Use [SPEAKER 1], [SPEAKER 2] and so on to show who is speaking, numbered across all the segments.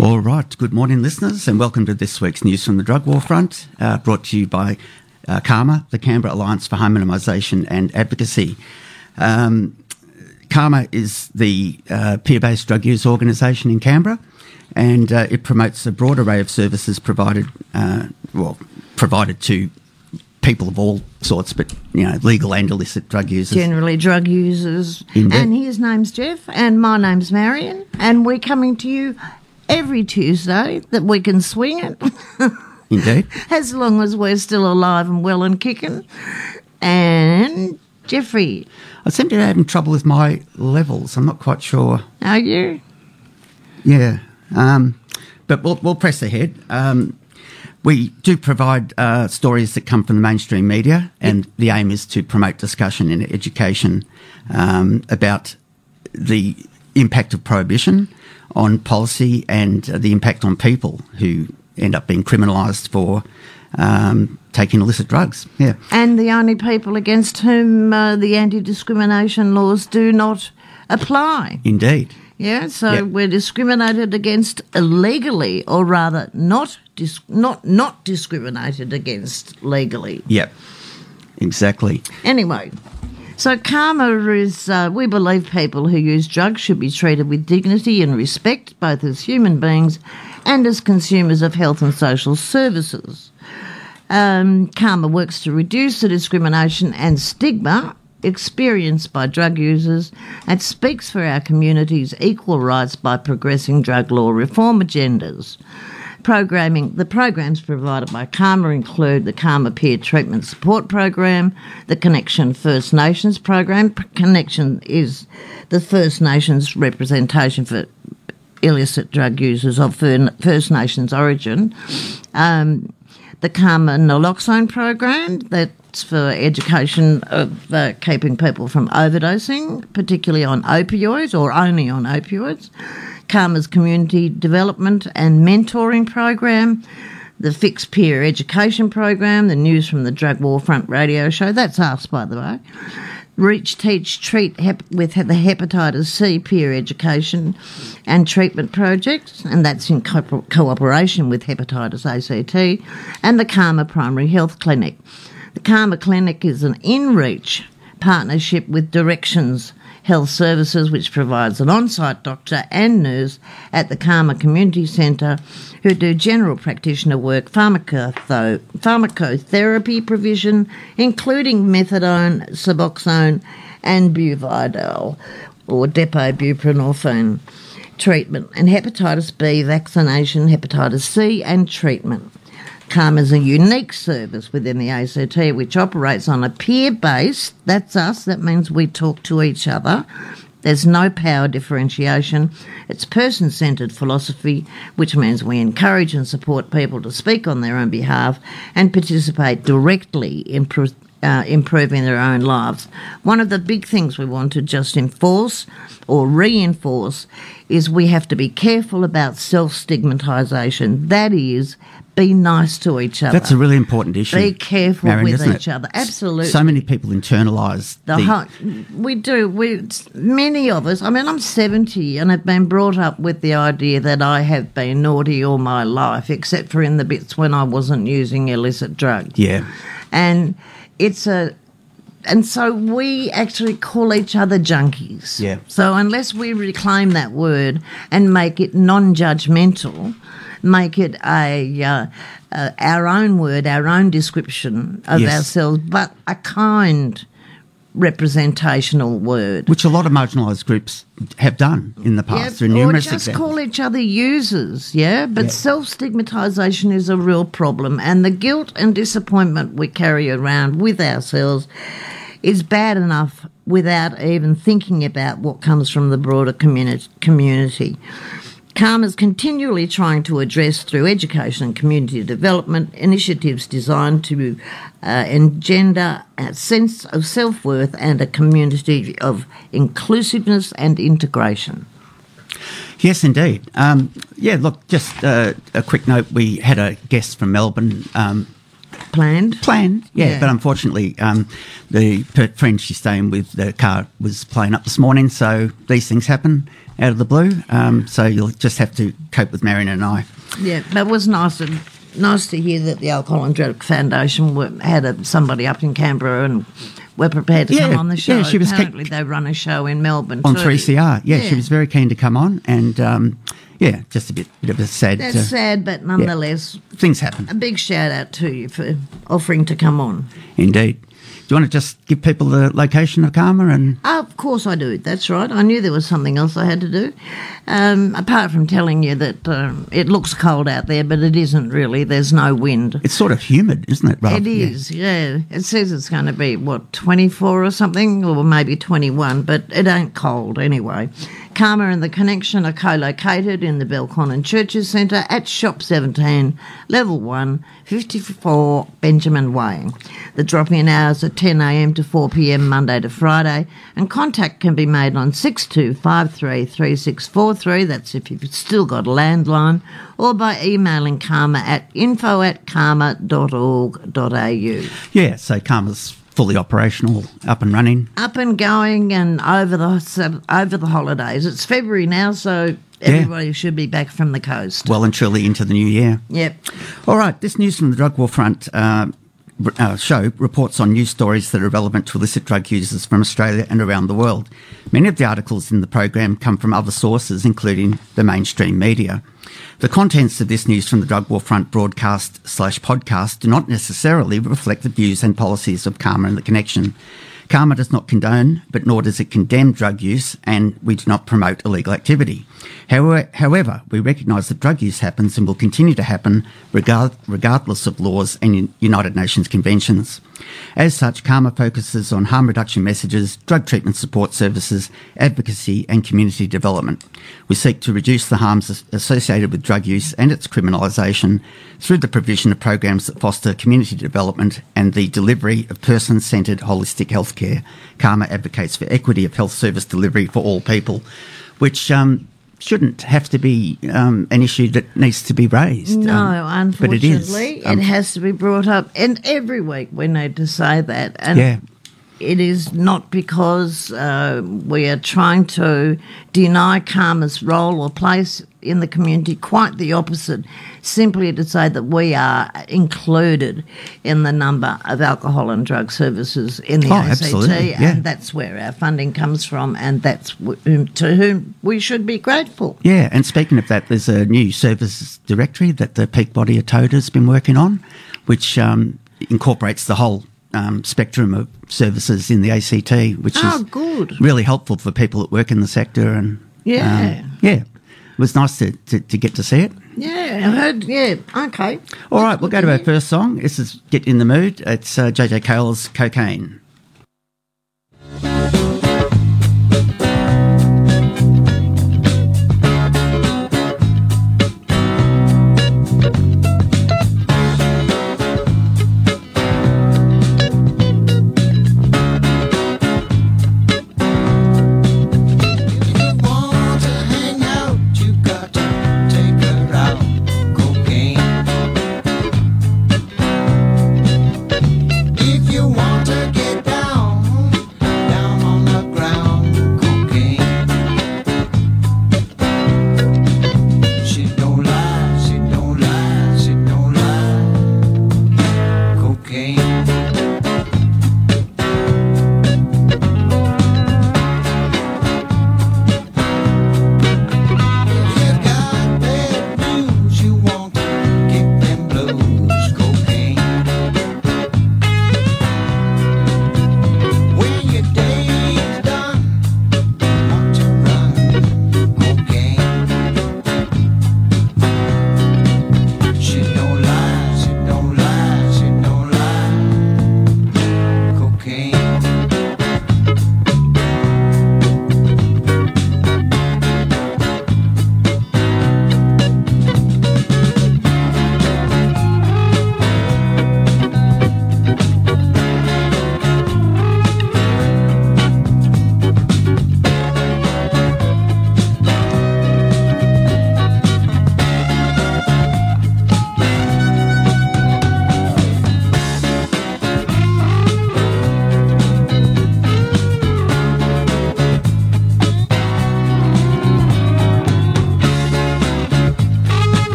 [SPEAKER 1] All right. Good morning, listeners, and welcome to this week's News from the Drug War Front, uh, brought to you by uh, CAHMA, the Canberra Alliance for Harm Minimisation and Advocacy. Um, CAHMA is the uh, peer based drug use organisation in Canberra, and uh, it promotes a broad array of services provided, uh, well, provided to people of all sorts, but you know, legal and illicit drug users.
[SPEAKER 2] Generally, drug users.
[SPEAKER 1] Indeed.
[SPEAKER 2] And his name's Jeff, and my name's Marion, and we're coming to you every Tuesday that we can swing it,
[SPEAKER 1] Indeed.
[SPEAKER 2] as long as we're still alive and well and kicking. And Jeffrey,
[SPEAKER 1] I seem to be having trouble with my levels. I'm not quite sure.
[SPEAKER 2] are you?
[SPEAKER 1] Yeah. Um, but we'll, we'll press ahead. Um, we do provide uh, stories that come from the mainstream media, and the aim is to promote discussion and education um, about the impact of prohibition on policy and the impact on people who end up being criminalised for um, taking illicit drugs. Yeah.
[SPEAKER 2] And the only people against whom uh, the anti discrimination laws do not apply.
[SPEAKER 1] Indeed.
[SPEAKER 2] Yeah, so
[SPEAKER 1] Yep.
[SPEAKER 2] we're discriminated against illegally, or rather, not dis- not not discriminated against legally.
[SPEAKER 1] Yep. Exactly.
[SPEAKER 2] Anyway, so CAHMA is uh, we believe people who use drugs should be treated with dignity and respect, both as human beings and as consumers of health and social services. Um, CAHMA works to reduce the discrimination and stigma experienced by drug users and speaks for our community's equal rights by progressing drug law reform agendas. Programming the programs provided by CAHMA include the CAHMA Peer Treatment Support Program, the Connection First Nations Program. Connection is the First Nations representation for illicit drug users of First Nations origin. Um, the CAHMA Naloxone program, that's for education of uh, keeping people from overdosing, particularly on opioids or only on opioids. CAHMA's community development and mentoring program, the Fixed Peer Education program, the News from the Drug War Front radio show, that's us, by the way. Reach, Teach, Treat hep- with the Hepatitis C Peer Education and Treatment Project, and that's in co- cooperation with Hepatitis ACT, and the CAHMA Primary Health Clinic. The CAHMA Clinic is an in reach partnership with Directions Health Services, which provides an on site doctor and nurse at the CAHMA Community Centre who do general practitioner work, pharmacotherapy provision, including methadone, suboxone, and buvidal or depo-buprenorphine treatment, and hepatitis B vaccination, hepatitis C, and treatment. CAHMA is a unique service within the ACT which operates on a peer base. That's us, that means we talk to each other. There's no power differentiation. It's person centred philosophy, which means we encourage and support people to speak on their own behalf and participate directly in uh, improving their own lives. One of the big things we want to just enforce or reinforce is we have to be careful about self stigmatisation. That is, be nice to each other.
[SPEAKER 1] That's a really important issue.
[SPEAKER 2] Be careful
[SPEAKER 1] Marion,
[SPEAKER 2] with each
[SPEAKER 1] it?
[SPEAKER 2] other. Absolutely.
[SPEAKER 1] So many people internalise
[SPEAKER 2] The, whole, we do. We many of us. I mean, I'm 70 and I've been brought up with the idea that I have been naughty all my life, except for in the bits when I wasn't using illicit drugs.
[SPEAKER 1] yeah.
[SPEAKER 2] And it's a. And so we actually call each other junkies.
[SPEAKER 1] Yeah.
[SPEAKER 2] So unless we reclaim that word and make it non-judgmental, make it a uh, uh, our own word, our own description of
[SPEAKER 1] Yes.
[SPEAKER 2] ourselves, but a kind representational word.
[SPEAKER 1] Which a lot of marginalised groups have done in the past through
[SPEAKER 2] or just
[SPEAKER 1] examples.
[SPEAKER 2] call each other users, yeah? But self stigmatisation is a real problem, and the guilt and disappointment we carry around with ourselves is bad enough without even thinking about what comes from the broader communi- community. CAHMA is continually trying to address through education and community development initiatives designed to uh, engender a sense of self worth and a community of inclusiveness and integration.
[SPEAKER 1] Yes, indeed. Um, yeah, look, just uh, a quick note. We had a guest from Melbourne um,
[SPEAKER 2] Planned?
[SPEAKER 1] planned, yeah,
[SPEAKER 2] Yeah.
[SPEAKER 1] but unfortunately, um, the friend she's staying with, the car was playing up this morning, so these things happen. Out of the blue. Um, so you'll just have to cope with Marion and I.
[SPEAKER 2] Yeah, but it was nice to, nice to hear that the Alcohol and Drug Foundation were, had a, somebody up in Canberra and were prepared to
[SPEAKER 1] Yeah,
[SPEAKER 2] come on the show.
[SPEAKER 1] yeah, she was
[SPEAKER 2] Apparently, they run a show in Melbourne
[SPEAKER 1] On
[SPEAKER 2] too.
[SPEAKER 1] 3CR. Yeah,
[SPEAKER 2] Yeah.
[SPEAKER 1] she was very keen to come on. And um, yeah, just a bit, bit of a sad.
[SPEAKER 2] That's
[SPEAKER 1] uh,
[SPEAKER 2] sad, but nonetheless,
[SPEAKER 1] things happen.
[SPEAKER 2] a big shout out to you for offering to come on.
[SPEAKER 1] Indeed. Do you want to just give people the location of CAHMA and
[SPEAKER 2] Oh, of course I do. That's right. I knew there was something else I had to do. Um, apart from telling you that um, it looks cold out there, but it isn't really. There's no wind.
[SPEAKER 1] it's sort of humid, isn't it? Rather?
[SPEAKER 2] It is, yeah. It says it's going to be, what, 24 or something, or maybe 21, but it ain't cold anyway. CAHMA and the Connection are co located in the Belconnen Churches Centre at Shop 17, Level 1, 54 Benjamin Way. The drop in hours are 10am to 4pm Monday to Friday, and contact can be made on 62533643, that's if you've still got a landline, or by emailing CAHMA at info at cahma.org.au.
[SPEAKER 1] Yeah, so CAHMA's fully operational, up and running.
[SPEAKER 2] Up and going and over the over the holidays. It's February now, so everybody should be back from the coast.
[SPEAKER 1] well and truly into the new year.
[SPEAKER 2] Yep.
[SPEAKER 1] All right, this news from the drug war front uh, uh, show reports on news stories that are relevant to illicit drug users from Australia and around the world. Many of the articles in the program come from other sources, including the mainstream media. The contents of this news from the drug war front broadcast slash podcast do not necessarily reflect the views and policies of CAHMA and the Connection. CAHMA does not condone, but nor does it condemn drug use, and we do not promote illegal activity. However, we recognise that drug use happens and will continue to happen regard, regardless of laws and United Nations conventions. As such, CAHMA focuses on harm reduction messages, drug treatment support services, advocacy, and community development. We seek to reduce the harms associated with drug use and its criminalisation through the provision of programs that foster community development and the delivery of person centred holistic healthcare. CAHMA advocates for equity of health service delivery for all people, which um, shouldn't have to be um, an issue that needs to be raised.
[SPEAKER 2] No,
[SPEAKER 1] um, but
[SPEAKER 2] unfortunately,
[SPEAKER 1] it is.
[SPEAKER 2] it,
[SPEAKER 1] Um,
[SPEAKER 2] has to be brought up, and every week we need to say that. And
[SPEAKER 1] Yeah.
[SPEAKER 2] it is not because uh, we are trying to deny CAHMA's role or place in the community. Quite the opposite. Simply to say that we are included in the number of alcohol and drug services in the
[SPEAKER 1] Oh,
[SPEAKER 2] ACT,
[SPEAKER 1] absolutely, yeah.
[SPEAKER 2] and that's where our funding comes from, and that's whom, to whom we should be grateful.
[SPEAKER 1] Yeah, and speaking of that, there's a new services directory that the Peak Body of Toad has been working on, which um, incorporates the whole um, spectrum of services in the ACT, which
[SPEAKER 2] Oh,
[SPEAKER 1] is
[SPEAKER 2] good.
[SPEAKER 1] really helpful for people that work in the sector. And
[SPEAKER 2] Yeah.
[SPEAKER 1] um, yeah, it was nice to, to, to get to see it.
[SPEAKER 2] Yeah, I heard. Yeah, okay.
[SPEAKER 1] All right, we'll go to our first song. This is Get in the Mood. It's uh, JJ Cale's Cocaine.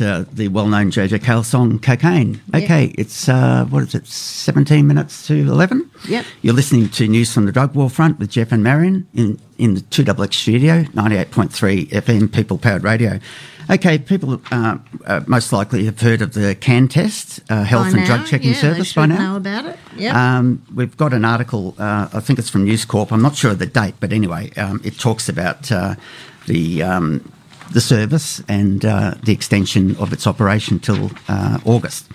[SPEAKER 1] Uh, the well-known JJ Cale song "Cocaine." Okay, it's uh, what is it? Seventeen minutes to eleven.
[SPEAKER 2] Yep.
[SPEAKER 1] You're listening to news from the drug war front with Jeff and Marion in in the Two Double X studio, ninety-eight point three FM, people powered radio. Okay, people uh, uh, most likely have heard of the CanTest, uh, health
[SPEAKER 2] By
[SPEAKER 1] and drug checking
[SPEAKER 2] yeah,
[SPEAKER 1] service by now.
[SPEAKER 2] know about it. Yep.
[SPEAKER 1] Um, we've got an article, uh, I think it's from News Corp. I'm not sure of the date, but anyway, um, it talks about uh, the um, the service and uh, the extension of its operation till uh, August.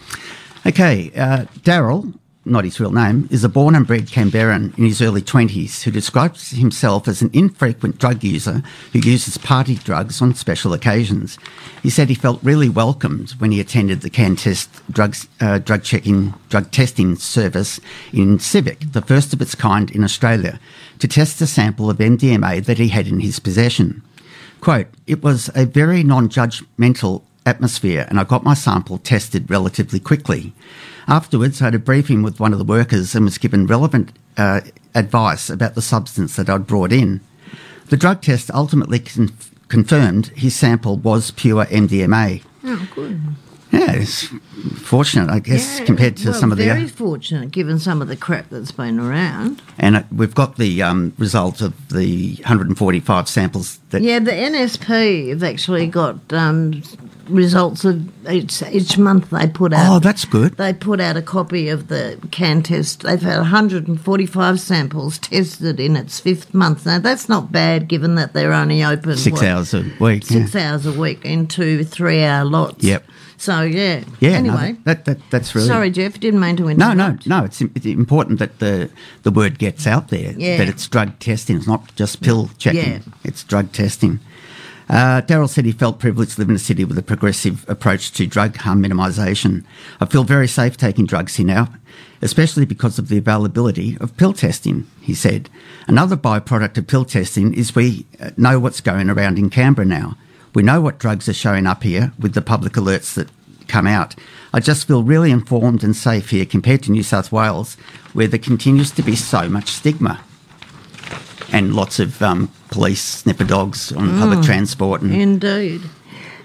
[SPEAKER 1] Okay, uh, Daryl, not his real name, is a born and bred Canberran in his early 20s who describes himself as an infrequent drug user who uses party drugs on special occasions. He said he felt really welcomed when he attended the CanTest drugs, uh, drug checking, drug testing service in Civic, the first of its kind in Australia, to test a sample of MDMA that he had in his possession. Quote, it was a very non judgmental atmosphere and I got my sample tested relatively quickly. Afterwards, I had a briefing with one of the workers and was given relevant uh, advice about the substance that I'd brought in. The drug test ultimately con- confirmed his sample was pure MDMA.
[SPEAKER 2] oh, good.
[SPEAKER 1] Yeah, it's fortunate, I guess,
[SPEAKER 2] Yeah,
[SPEAKER 1] compared to
[SPEAKER 2] well,
[SPEAKER 1] some of the
[SPEAKER 2] very fortunate given some of the crap that's been around.
[SPEAKER 1] And uh, we've got the um, result of the 145 samples that
[SPEAKER 2] Yeah, the NSP have actually got um, results of each each month they put out.
[SPEAKER 1] Oh, that's good.
[SPEAKER 2] They put out a copy of the CanTest. They've had 145 samples tested in its fifth month. Now that's not bad, given that they're only open
[SPEAKER 1] Six
[SPEAKER 2] what,
[SPEAKER 1] hours a week.
[SPEAKER 2] six
[SPEAKER 1] yeah.
[SPEAKER 2] hours a week in two three-hour lots.
[SPEAKER 1] Yep.
[SPEAKER 2] So yeah.
[SPEAKER 1] Yeah, no,
[SPEAKER 2] Anyway,
[SPEAKER 1] that, that that's really
[SPEAKER 2] sorry, Jeff, didn't mean to interrupt.
[SPEAKER 1] no, no. No. It's, it's important that the the word gets out there
[SPEAKER 2] Yeah.
[SPEAKER 1] that it's drug testing. It's not just pill checking.
[SPEAKER 2] Yeah.
[SPEAKER 1] It's drug testing. Uh, Daryl said he felt privileged to live in a city with a progressive approach to drug harm minimisation. I feel very safe taking drugs here now, especially because of the availability of pill testing, he said. Another byproduct of pill testing is we uh, know what's going around in Canberra now. We know what drugs are showing up here with the public alerts that come out. I just feel really informed and safe here compared to New South Wales, where there continues to be so much stigma and lots of um, police sniffer dogs on public transport. And
[SPEAKER 2] Indeed.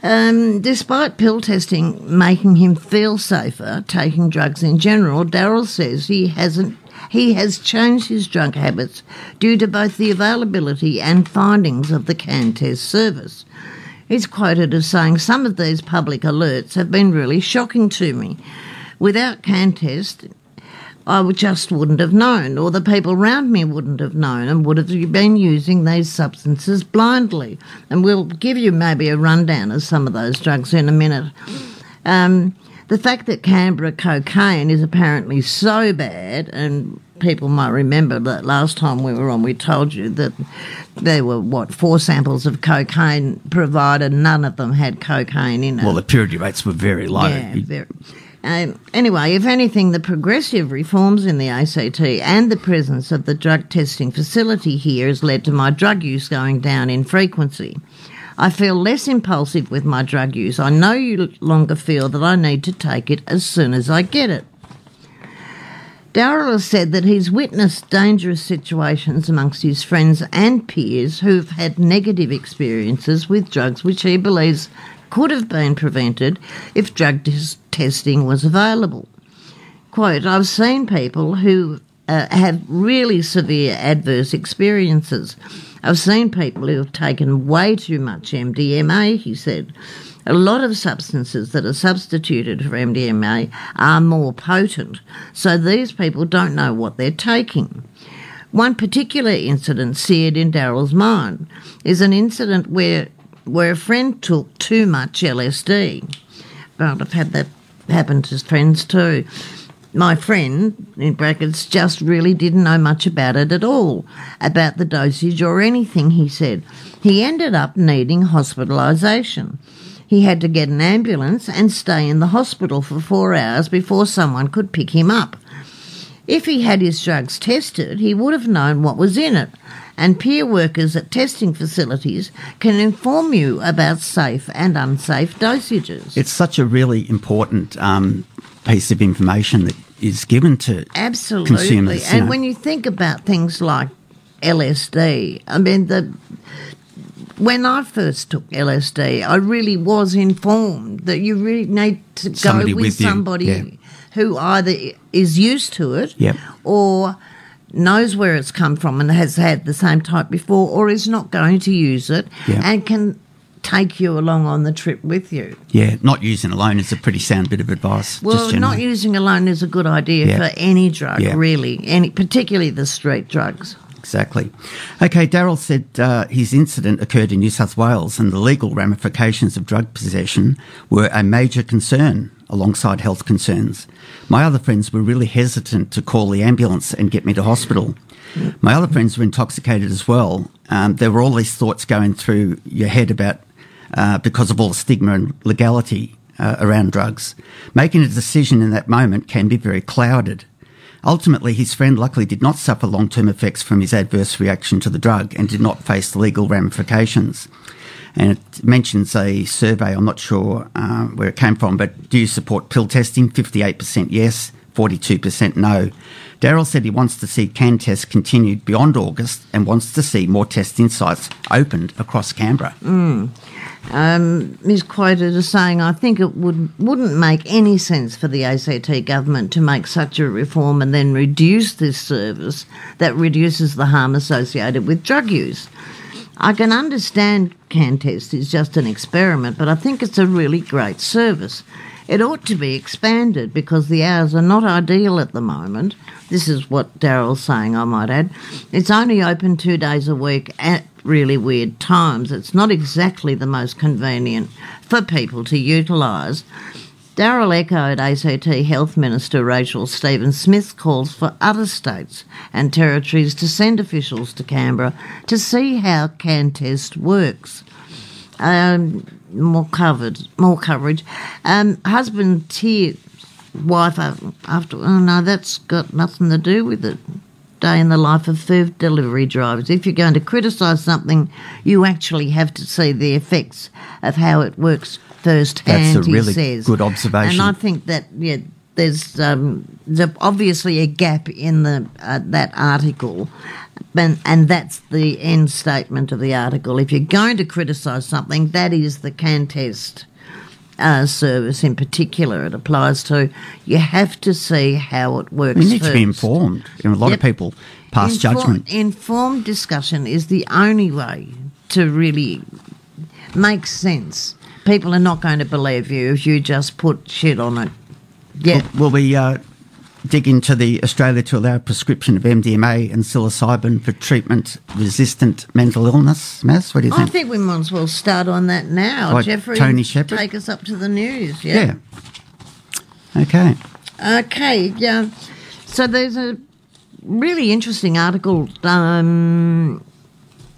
[SPEAKER 2] Um, despite pill testing making him feel safer taking drugs in general, Daryl says he hasn't. He has changed his drug habits due to both the availability and findings of the CanTest service. He's quoted as saying, Some of these public alerts have been really shocking to me. Without CanTest, I just wouldn't have known, or the people around me wouldn't have known, and would have been using these substances blindly. And we'll give you maybe a rundown of some of those drugs in a minute. Um, the fact that Canberra cocaine is apparently so bad, and people might remember that last time we were on, we told you that there were, what, four samples of cocaine provided, none of them had cocaine in it.
[SPEAKER 1] well, the purity rates were very low.
[SPEAKER 2] Yeah, very. Um, anyway, if anything, the progressive reforms in the ACT and the presence of the drug testing facility here has led to my drug use going down in frequency. I feel less impulsive with my drug use. I no longer feel that I need to take it as soon as I get it. Daryl has said that he's witnessed dangerous situations amongst his friends and peers who've had negative experiences with drugs which he believes could have been prevented if drug tes- testing was available. Quote, I've seen people who uh, have really severe adverse experiences. I've seen people who have taken way too much MDMA, he said. A lot of substances that are substituted for MDMA are more potent, so these people don't know what they're taking. One particular incident seared in Daryl's mind is an incident where where a friend took too much LSD. Well, I've had that happen to friends too. My friend, in brackets, just really didn't know much about it at all, about the dosage or anything, he said. He ended up needing hospitalisation. He had to get an ambulance and stay in the hospital for four hours before someone could pick him up. If he had his drugs tested, he would have known what was in it, and peer workers at testing facilities can inform you about safe and unsafe dosages.
[SPEAKER 1] It's such a really important um, piece of information that is given to
[SPEAKER 2] Absolutely.
[SPEAKER 1] consumers.
[SPEAKER 2] and
[SPEAKER 1] know.
[SPEAKER 2] when you think about things like LSD, I mean, the when I first took LSD, I really was informed that you really need to
[SPEAKER 1] Somebody
[SPEAKER 2] go with,
[SPEAKER 1] with
[SPEAKER 2] somebody
[SPEAKER 1] yeah.
[SPEAKER 2] who either is used to it
[SPEAKER 1] Yep.
[SPEAKER 2] or knows where it's come from and has had the same type before or is not going to use it
[SPEAKER 1] Yeah.
[SPEAKER 2] and can take you along on the trip with you.
[SPEAKER 1] Yeah, not using alone is a pretty sound bit of advice.
[SPEAKER 2] Well, not using alone is a good idea
[SPEAKER 1] Yeah.
[SPEAKER 2] for any drug,
[SPEAKER 1] Yeah.
[SPEAKER 2] really, any particularly the street drugs.
[SPEAKER 1] Exactly. Okay, Daryl said uh, his incident occurred in New South Wales and the legal ramifications of drug possession were a major concern alongside health concerns. My other friends were really hesitant to call the ambulance and get me to hospital. My other friends were intoxicated as well. Um, there were all these thoughts going through your head about uh, because of all the stigma and legality uh, around drugs. Making a decision in that moment can be very clouded. Ultimately, his friend luckily did not suffer long term effects from his adverse reaction to the drug and did not face legal ramifications. And it mentions a survey, I'm not sure uh, where it came from, but do you support pill testing? 58% yes, 42% no. Daryl said he wants to see CAN tests continued beyond August and wants to see more testing sites opened across Canberra.
[SPEAKER 2] Um, is quoted as saying, "I think it would wouldn't make any sense for the ACT government to make such a reform and then reduce this service that reduces the harm associated with drug use." I can understand CanTest is just an experiment, but I think it's a really great service. It ought to be expanded because the hours are not ideal at the moment. This is what Daryl's saying, I might add. It's only open two days a week at really weird times. It's not exactly the most convenient for people to utilise. Daryl echoed ACT Health Minister Rachel Stephen Smith's calls for other states and territories to send officials to Canberra to see how CanTest works. Um, more covered, more coverage. Um, husband tears wife af- after. Oh no, that's got nothing to do with it. Day in the life of food delivery drivers. If you're going to criticise something, you actually have to see the effects of how it works firsthand.
[SPEAKER 1] That's a really
[SPEAKER 2] says.
[SPEAKER 1] good observation.
[SPEAKER 2] And I think that yeah, there's um, there's obviously a gap in the uh, that article, and, and that's the end statement of the article. If you're going to criticise something, that is the CanTest uh, service in particular. It applies to. You have to see how it works.
[SPEAKER 1] We need to be informed. You know, a lot
[SPEAKER 2] Yep.
[SPEAKER 1] of people pass
[SPEAKER 2] Inform-
[SPEAKER 1] judgment.
[SPEAKER 2] Informed discussion is the only way to really make sense. People are not going to believe you if you just put shit on it. Yeah.
[SPEAKER 1] Will we uh, dig into the Australia to allow prescription of MDMA and psilocybin for treatment resistant mental illness? Maz, what do you think?
[SPEAKER 2] I
[SPEAKER 1] think?
[SPEAKER 2] we might as well start on that now.
[SPEAKER 1] Like
[SPEAKER 2] Jeffrey,
[SPEAKER 1] Tory Shepherd?
[SPEAKER 2] take us up to the news.
[SPEAKER 1] yeah. Okay.
[SPEAKER 2] Okay, yeah. So there's a really interesting article. Um,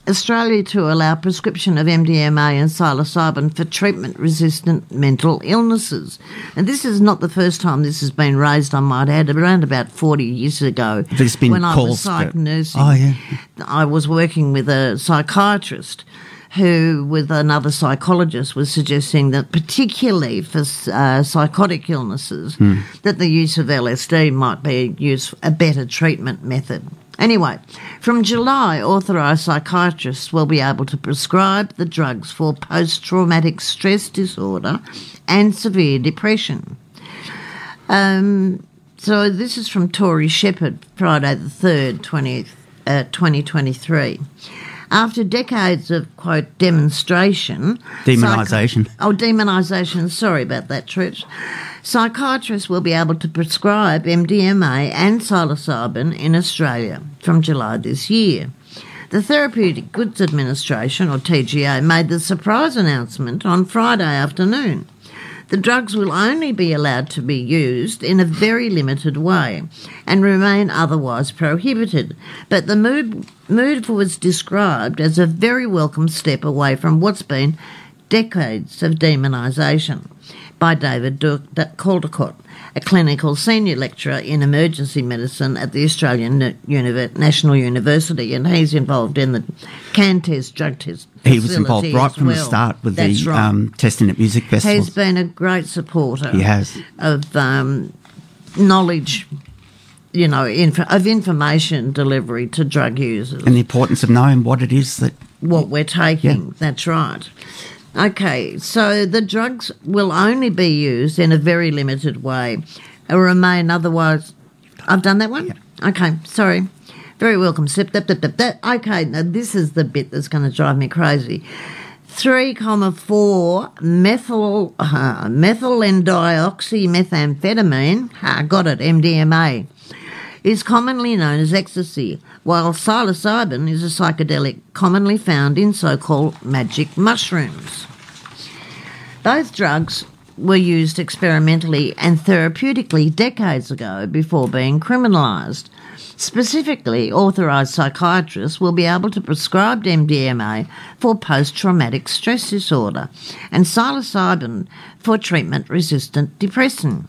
[SPEAKER 2] Australia to allow prescription of MDMA and psilocybin for treatment-resistant mental illnesses, and this is not the first time this has been raised. I might add, around about forty years ago,
[SPEAKER 1] There's been
[SPEAKER 2] when I was psych nursing.
[SPEAKER 1] Oh, yeah.
[SPEAKER 2] I was working with a psychiatrist who, with another psychologist, was suggesting that particularly for uh, psychotic illnesses,
[SPEAKER 1] Hmm.
[SPEAKER 2] that the use of LSD might be used a better treatment method. Anyway, from July, authorised psychiatrists will be able to prescribe the drugs for post traumatic stress disorder and severe depression. Um, so this is from Tory Shepherd, Friday the 3rd, 20, uh, 2023. After decades of, quote, demonstration...
[SPEAKER 1] Demonisation.
[SPEAKER 2] psychi- oh, demonisation, sorry about that, Trish. Psychiatrists will be able to prescribe MDMA and psilocybin in Australia from July this year. The Therapeutic Goods Administration, or TGA, made the surprise announcement on Friday afternoon. The drugs will only be allowed to be used in a very limited way and remain otherwise prohibited. But the move, move was described as a very welcome step away from what's been decades of demonisation by David Caldecott, a clinical senior lecturer in emergency medicine at the Australian Univer- National University, and he's involved in the CanTest drug test.
[SPEAKER 1] He was involved right from the start with
[SPEAKER 2] That's
[SPEAKER 1] the
[SPEAKER 2] right
[SPEAKER 1] um, testing at music
[SPEAKER 2] festival.
[SPEAKER 1] He has
[SPEAKER 2] been a great supporter.
[SPEAKER 1] He has.
[SPEAKER 2] of um, knowledge, you know, inf- of information delivery to drug users.
[SPEAKER 1] and the importance of knowing what it is that
[SPEAKER 2] what we're taking. That's right. Okay, so the drugs will only be used in a very limited way, or remain otherwise. I've done that one. Okay, sorry. Very welcome. Step, step. Okay, now this is the bit that's going to drive me crazy. 3,4 methyl, uh, methylenedioxymethamphetamine, ah, got it, MDMA, is commonly known as ecstasy, while psilocybin is a psychedelic commonly found in so called magic mushrooms. Both drugs were used experimentally and therapeutically decades ago before being criminalised. Specifically, authorised psychiatrists will be able to prescribe MDMA for post traumatic stress disorder and psilocybin for treatment resistant depression.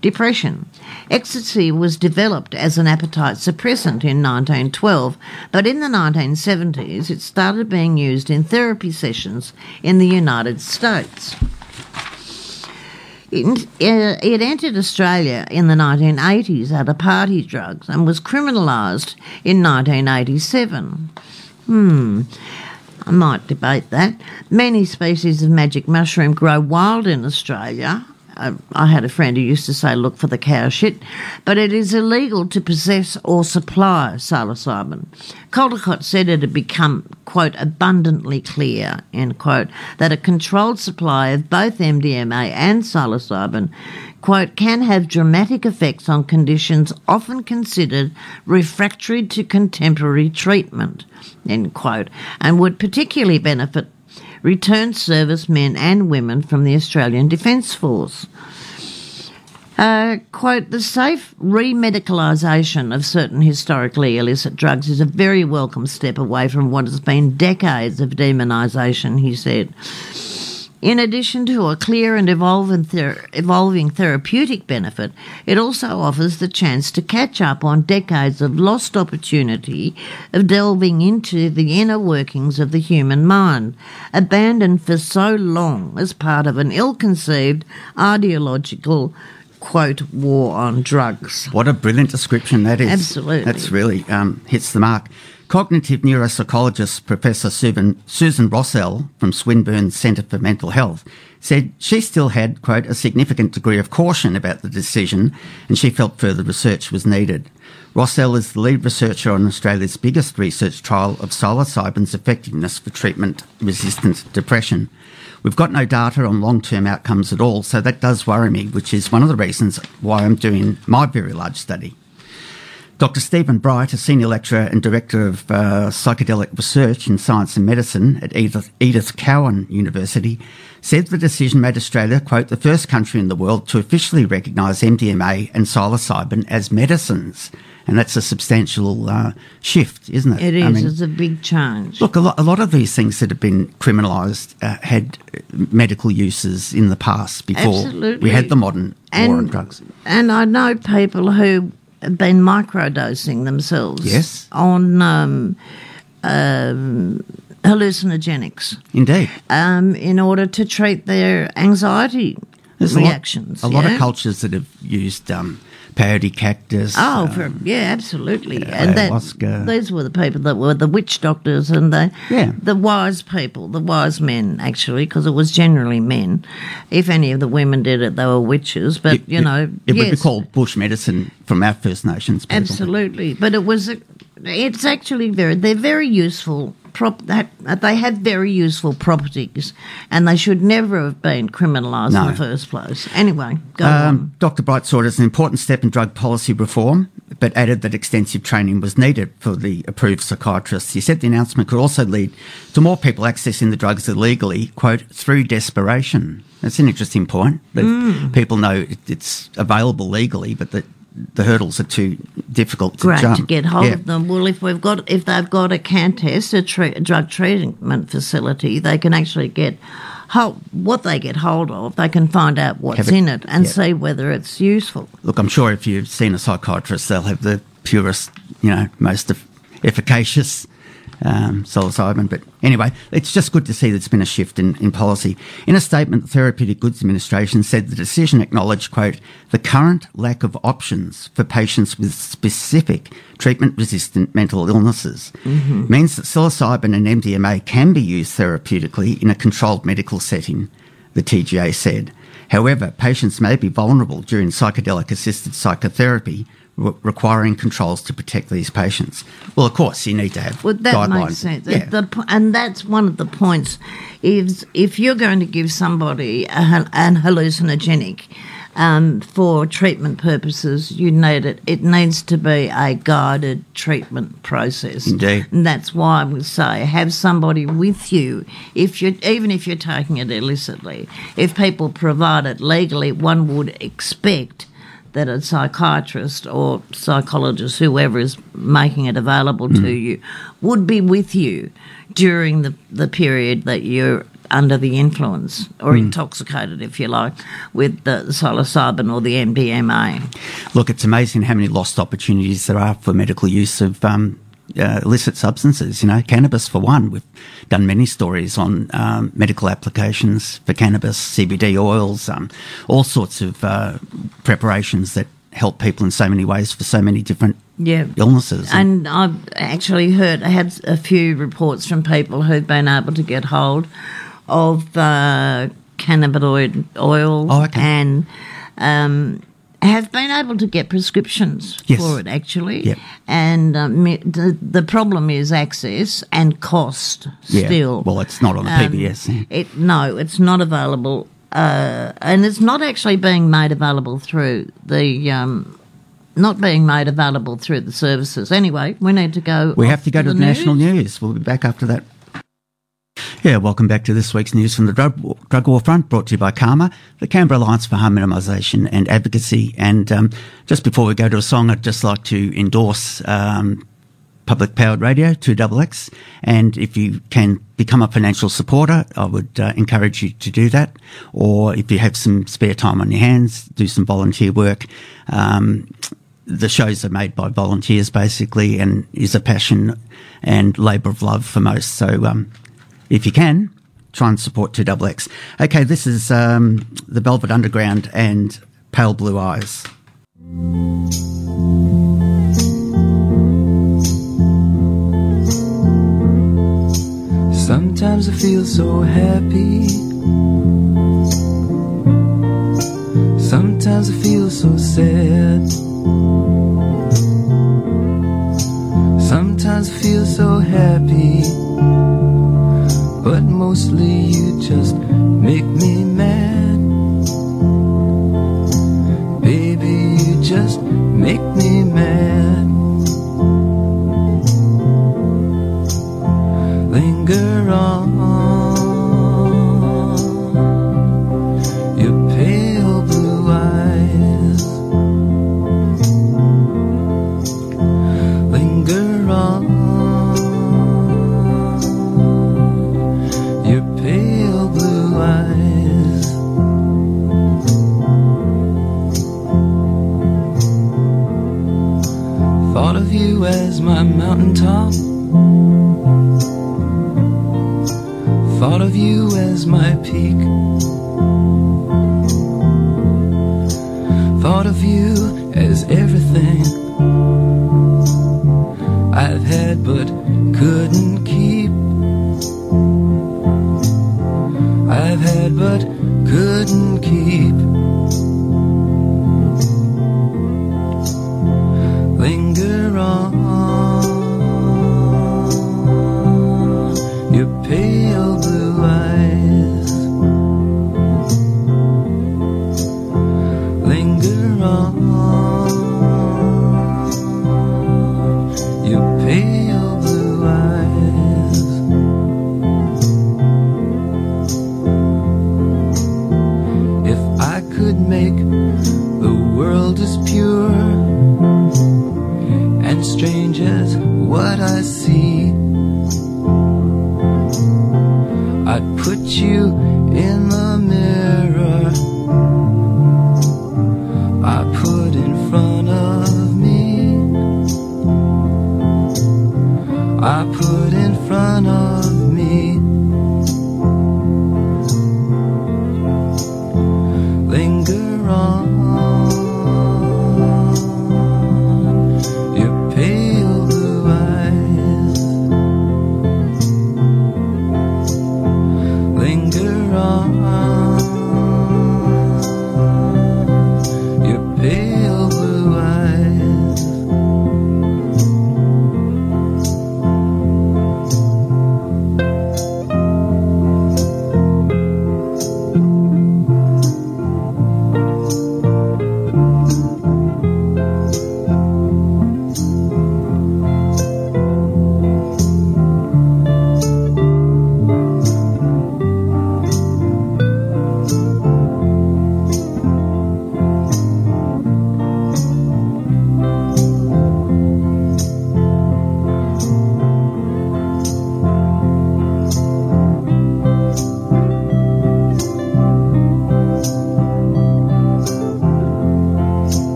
[SPEAKER 2] Depression. Ecstasy was developed as an appetite suppressant in 1912, but in the 1970s it started being used in therapy sessions in the United States. It, uh, it entered Australia in the 1980s out of party drugs and was criminalised in 1987. Hmm. I might debate that. Many species of magic mushroom grow wild in Australia. I, I had a friend who used to say, look for the cow shit, but it is illegal to possess or supply psilocybin. Caldecott said it had become, quote, abundantly clear, end quote, that a controlled supply of both MDMA and psilocybin, quote, can have dramatic effects on conditions often considered refractory to contemporary treatment, end quote, and would particularly benefit returned servicemen and women from the Australian Defence Force. Uh, quote, the safe remedicalisation of certain historically illicit drugs is a very welcome step away from what has been decades of demonisation, he said. In addition to a clear and evolving, ther- evolving therapeutic benefit, it also offers the chance to catch up on decades of lost opportunity of delving into the inner workings of the human mind, abandoned for so long as part of an ill conceived ideological, quote, war on drugs.
[SPEAKER 1] What a brilliant description that is.
[SPEAKER 2] Absolutely.
[SPEAKER 1] That's really um, hits the mark. Cognitive neuropsychologist Professor Susan, Rossell from Swinburne Centre for Mental Health said she still had, quote, a significant degree of caution about the decision and she felt further research was needed. Rossell is the lead researcher on Australia's biggest research trial of psilocybin's effectiveness for treatment resistant depression. We've got no data on long term outcomes at all, so that does worry me, which is one of the reasons why I'm doing my very large study. Dr. Stephen Bright, a senior lecturer and director of uh, psychedelic research in science and medicine at Edith, Edith Cowan University, said the decision made Australia, quote, the first country in the world to officially recognise MDMA and psilocybin as medicines. And that's a substantial uh, shift, isn't it?
[SPEAKER 2] It is,
[SPEAKER 1] I mean,
[SPEAKER 2] it's a big change.
[SPEAKER 1] Look, a lot, a lot of these things that have been criminalised uh, had uh, medical uses in the past before
[SPEAKER 2] Absolutely.
[SPEAKER 1] we had the modern war on drugs.
[SPEAKER 2] And I know people who been microdosing themselves
[SPEAKER 1] Yes.
[SPEAKER 2] on um, um, hallucinogenics
[SPEAKER 1] Indeed.
[SPEAKER 2] um, in order to treat their anxiety
[SPEAKER 1] There's a lot-
[SPEAKER 2] reactions.
[SPEAKER 1] A lot,
[SPEAKER 2] yeah?
[SPEAKER 1] of cultures that have used um, peyote cactus.
[SPEAKER 2] Oh,
[SPEAKER 1] uh,
[SPEAKER 2] for, yeah, absolutely.
[SPEAKER 1] yeah,
[SPEAKER 2] and that, these were the people that were the witch doctors and the
[SPEAKER 1] Yeah.
[SPEAKER 2] the wise people, the wise men, actually, because it was generally men. If any of the women did it, they were witches. But
[SPEAKER 1] it-
[SPEAKER 2] you
[SPEAKER 1] it-
[SPEAKER 2] know,
[SPEAKER 1] it would be called bush medicine from our First Nations people.
[SPEAKER 2] absolutely. But it was, a- it's actually very, they're very useful. Prop that they have very useful properties, and they should never have been criminalised
[SPEAKER 1] No.
[SPEAKER 2] in the first place. Anyway, go on.
[SPEAKER 1] Um, Dr. Bright saw it as an important step in drug policy reform, but added that extensive training was needed for the approved psychiatrists. He said the announcement could also lead to more people accessing the drugs illegally, quote, through desperation. That's an interesting point. That
[SPEAKER 2] Hmm.
[SPEAKER 1] people know it, it's available legally, but that the hurdles are too difficult to
[SPEAKER 2] great
[SPEAKER 1] jump.
[SPEAKER 2] to get hold
[SPEAKER 1] Yeah.
[SPEAKER 2] of them. Well, if we've got if they've got a can test, a, tre- drug treatment facility, they can actually get hold, what they get hold of. They can find out what's
[SPEAKER 1] it-
[SPEAKER 2] in it and
[SPEAKER 1] yeah.
[SPEAKER 2] see whether it's useful.
[SPEAKER 1] Look, I'm sure if you've seen a psychiatrist, they'll have the purest, you know, most efficacious um, psilocybin. But anyway, it's just good to see there's been a shift in, in policy. In a statement, the Therapeutic Goods Administration said the decision acknowledged, quote, the current lack of options for patients with specific treatment resistant mental illnesses means that psilocybin and MDMA can be used therapeutically in a controlled medical setting, the TGA said. However, patients may be vulnerable during psychedelic assisted psychotherapy, re- requiring controls to protect these patients. Well, of course, you need to have
[SPEAKER 2] Well, that
[SPEAKER 1] guidelines.
[SPEAKER 2] makes sense.
[SPEAKER 1] Yeah.
[SPEAKER 2] The and that's one of the points. Is if you're going to give somebody a, an hallucinogenic um, for treatment purposes, you need it. It needs to be a guided treatment process.
[SPEAKER 1] Indeed.
[SPEAKER 2] And that's why I would say have somebody with you. If you even if you're taking it illicitly, if people provide it legally, one would expect that a psychiatrist or psychologist, whoever is making it available to you, would be with you during the, the period that you're under the influence or intoxicated, if you like, with the psilocybin or the MDMA.
[SPEAKER 1] Look, it's amazing how many lost opportunities there are for medical use of um, uh, illicit substances. You know, cannabis for one. We've done many stories on um, medical applications for cannabis, CBD oils, um, all sorts of uh, preparations that help people in so many ways for so many different
[SPEAKER 2] Yeah.
[SPEAKER 1] illnesses.
[SPEAKER 2] And I've actually heard, I had a few reports from people who've been able to get hold of uh, cannabinoid oil
[SPEAKER 1] Oh, okay.
[SPEAKER 2] and um, have been able to get prescriptions
[SPEAKER 1] Yes.
[SPEAKER 2] for it actually.
[SPEAKER 1] Yep.
[SPEAKER 2] And um, the, the problem is access and cost
[SPEAKER 1] yeah,
[SPEAKER 2] still.
[SPEAKER 1] well, it's not on the
[SPEAKER 2] Um,
[SPEAKER 1] PBS.
[SPEAKER 2] It no, it's not available, uh, and it's not actually being made available through the. Um, not being made available through the services. Anyway, we need to go.
[SPEAKER 1] We have to go to the national news. We'll be back after that. Yeah, welcome back to this week's news from the drug war, drug war front, brought to you by CAHMA, the Canberra Alliance for Harm Minimisation and Advocacy. And um, just before we go to a song, I'd just like to endorse um, public powered radio, 2XX. And if you can become a financial supporter, I would uh, encourage you to do that. Or if you have some spare time on your hands, do some volunteer work. Um, the shows are made by volunteers basically and is a passion and labour of love for most. So um, if you can, try and support 2XX. Okay, this is um, the Velvet Underground and Pale Blue Eyes.
[SPEAKER 3] Sometimes I feel so happy. Sometimes I feel so sad. Sometimes I feel so happy. But mostly you just make me mad. Baby, you just make me mad. linger on mountaintop Thought of you as my peak. Thought of you as everything I've had but couldn't keep. I've had but couldn't keep.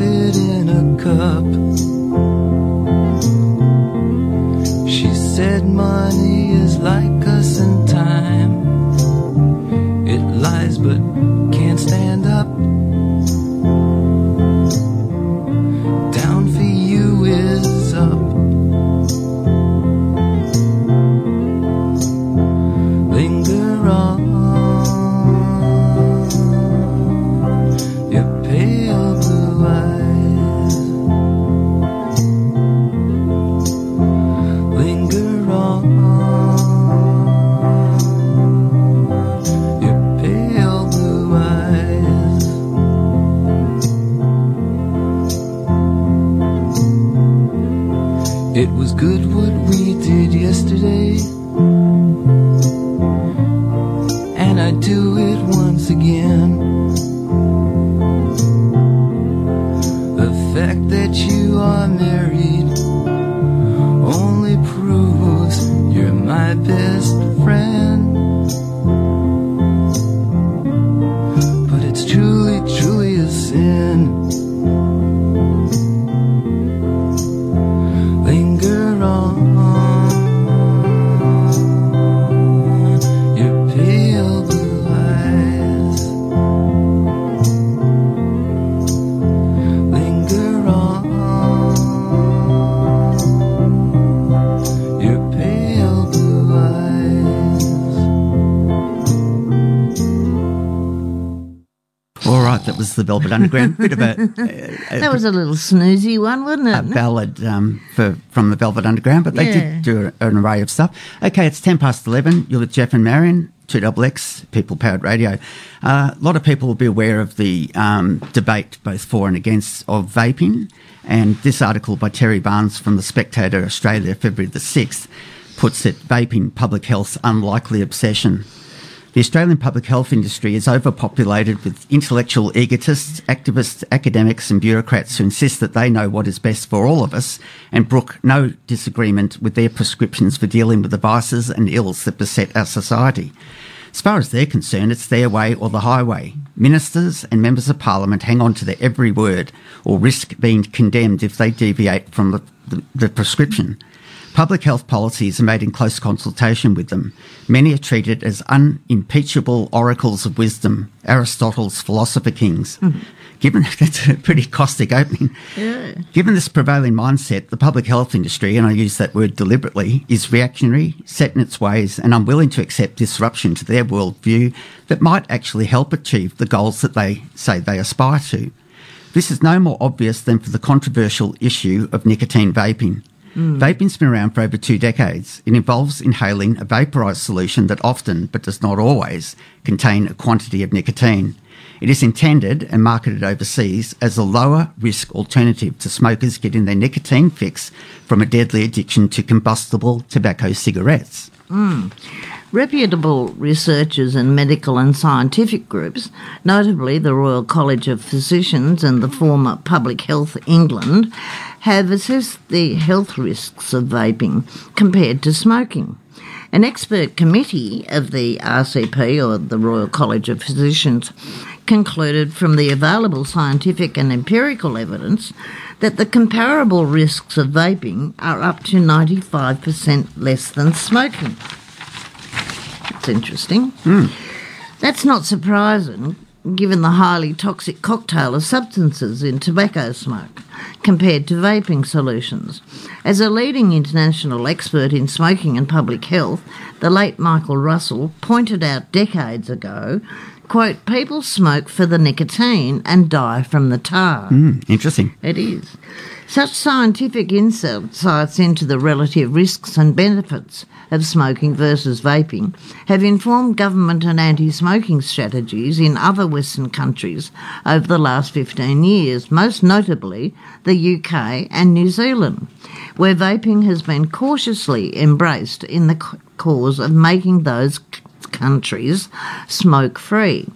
[SPEAKER 4] Stuff it in a cup. She said money is like
[SPEAKER 1] Underground. Bit of a, a,
[SPEAKER 2] That was a little snoozy one, wasn't it?
[SPEAKER 1] a ballad um, for from the Velvet Underground, but they
[SPEAKER 2] Yeah.
[SPEAKER 1] did do an array of stuff. Okay, it's ten past eleven. You're with Jeff and Marion, two double X, People Powered Radio. Uh, a lot of people will be aware of the um, debate, both for and against, of vaping. And this article by Terry Barnes from the Spectator Australia, February the sixth, puts it vaping public health's unlikely obsession. The Australian public health industry is overpopulated with intellectual egotists, activists, academics, and bureaucrats who insist that they know what is best for all of us and brook no disagreement with their prescriptions for dealing with the vices and ills that beset our society. As far as they're concerned, it's their way or the highway. Ministers and members of parliament hang on to their every word or risk being condemned if they deviate from the, the, the prescription. Public health policies are made in close consultation with them. Many are treated as unimpeachable oracles of wisdom, Aristotle's philosopher kings. Hmm. Given that's a pretty caustic opening.
[SPEAKER 2] Yeah.
[SPEAKER 1] Given this prevailing mindset, the public health industry, and I use that word deliberately, is reactionary, set in its ways, and unwilling to accept disruption to their worldview that might actually help achieve the goals that they say they aspire to. This is no more obvious than for the controversial issue of nicotine vaping. Vaping's been around for over two decades. It involves inhaling a vaporised solution that often, but does not always, contain a quantity of nicotine. It is intended and marketed overseas as a lower risk alternative to smokers getting their nicotine fix from a deadly addiction to combustible tobacco cigarettes. Mm.
[SPEAKER 2] Reputable researchers and medical and scientific groups, notably the Royal College of Physicians and the former Public Health England, have assessed the health risks of vaping compared to smoking. An expert committee of the RCP, or the Royal College of Physicians, concluded from the available scientific and empirical evidence that the comparable risks of vaping are up to 95% less than smoking. That's interesting. That's not surprising given the highly toxic cocktail of substances in tobacco smoke compared to vaping solutions. As a leading international expert in smoking and public health, the late Michael Russell pointed out decades ago, quote, people smoke for the nicotine and die from the tar.
[SPEAKER 1] Hmm, interesting.
[SPEAKER 2] It is. Such scientific insights into the relative risks and benefits of smoking versus vaping have informed government and anti smoking strategies in other Western countries over the last 15 years, most notably the UK and New Zealand, where vaping has been cautiously embraced in the cause of making those countries smoke free.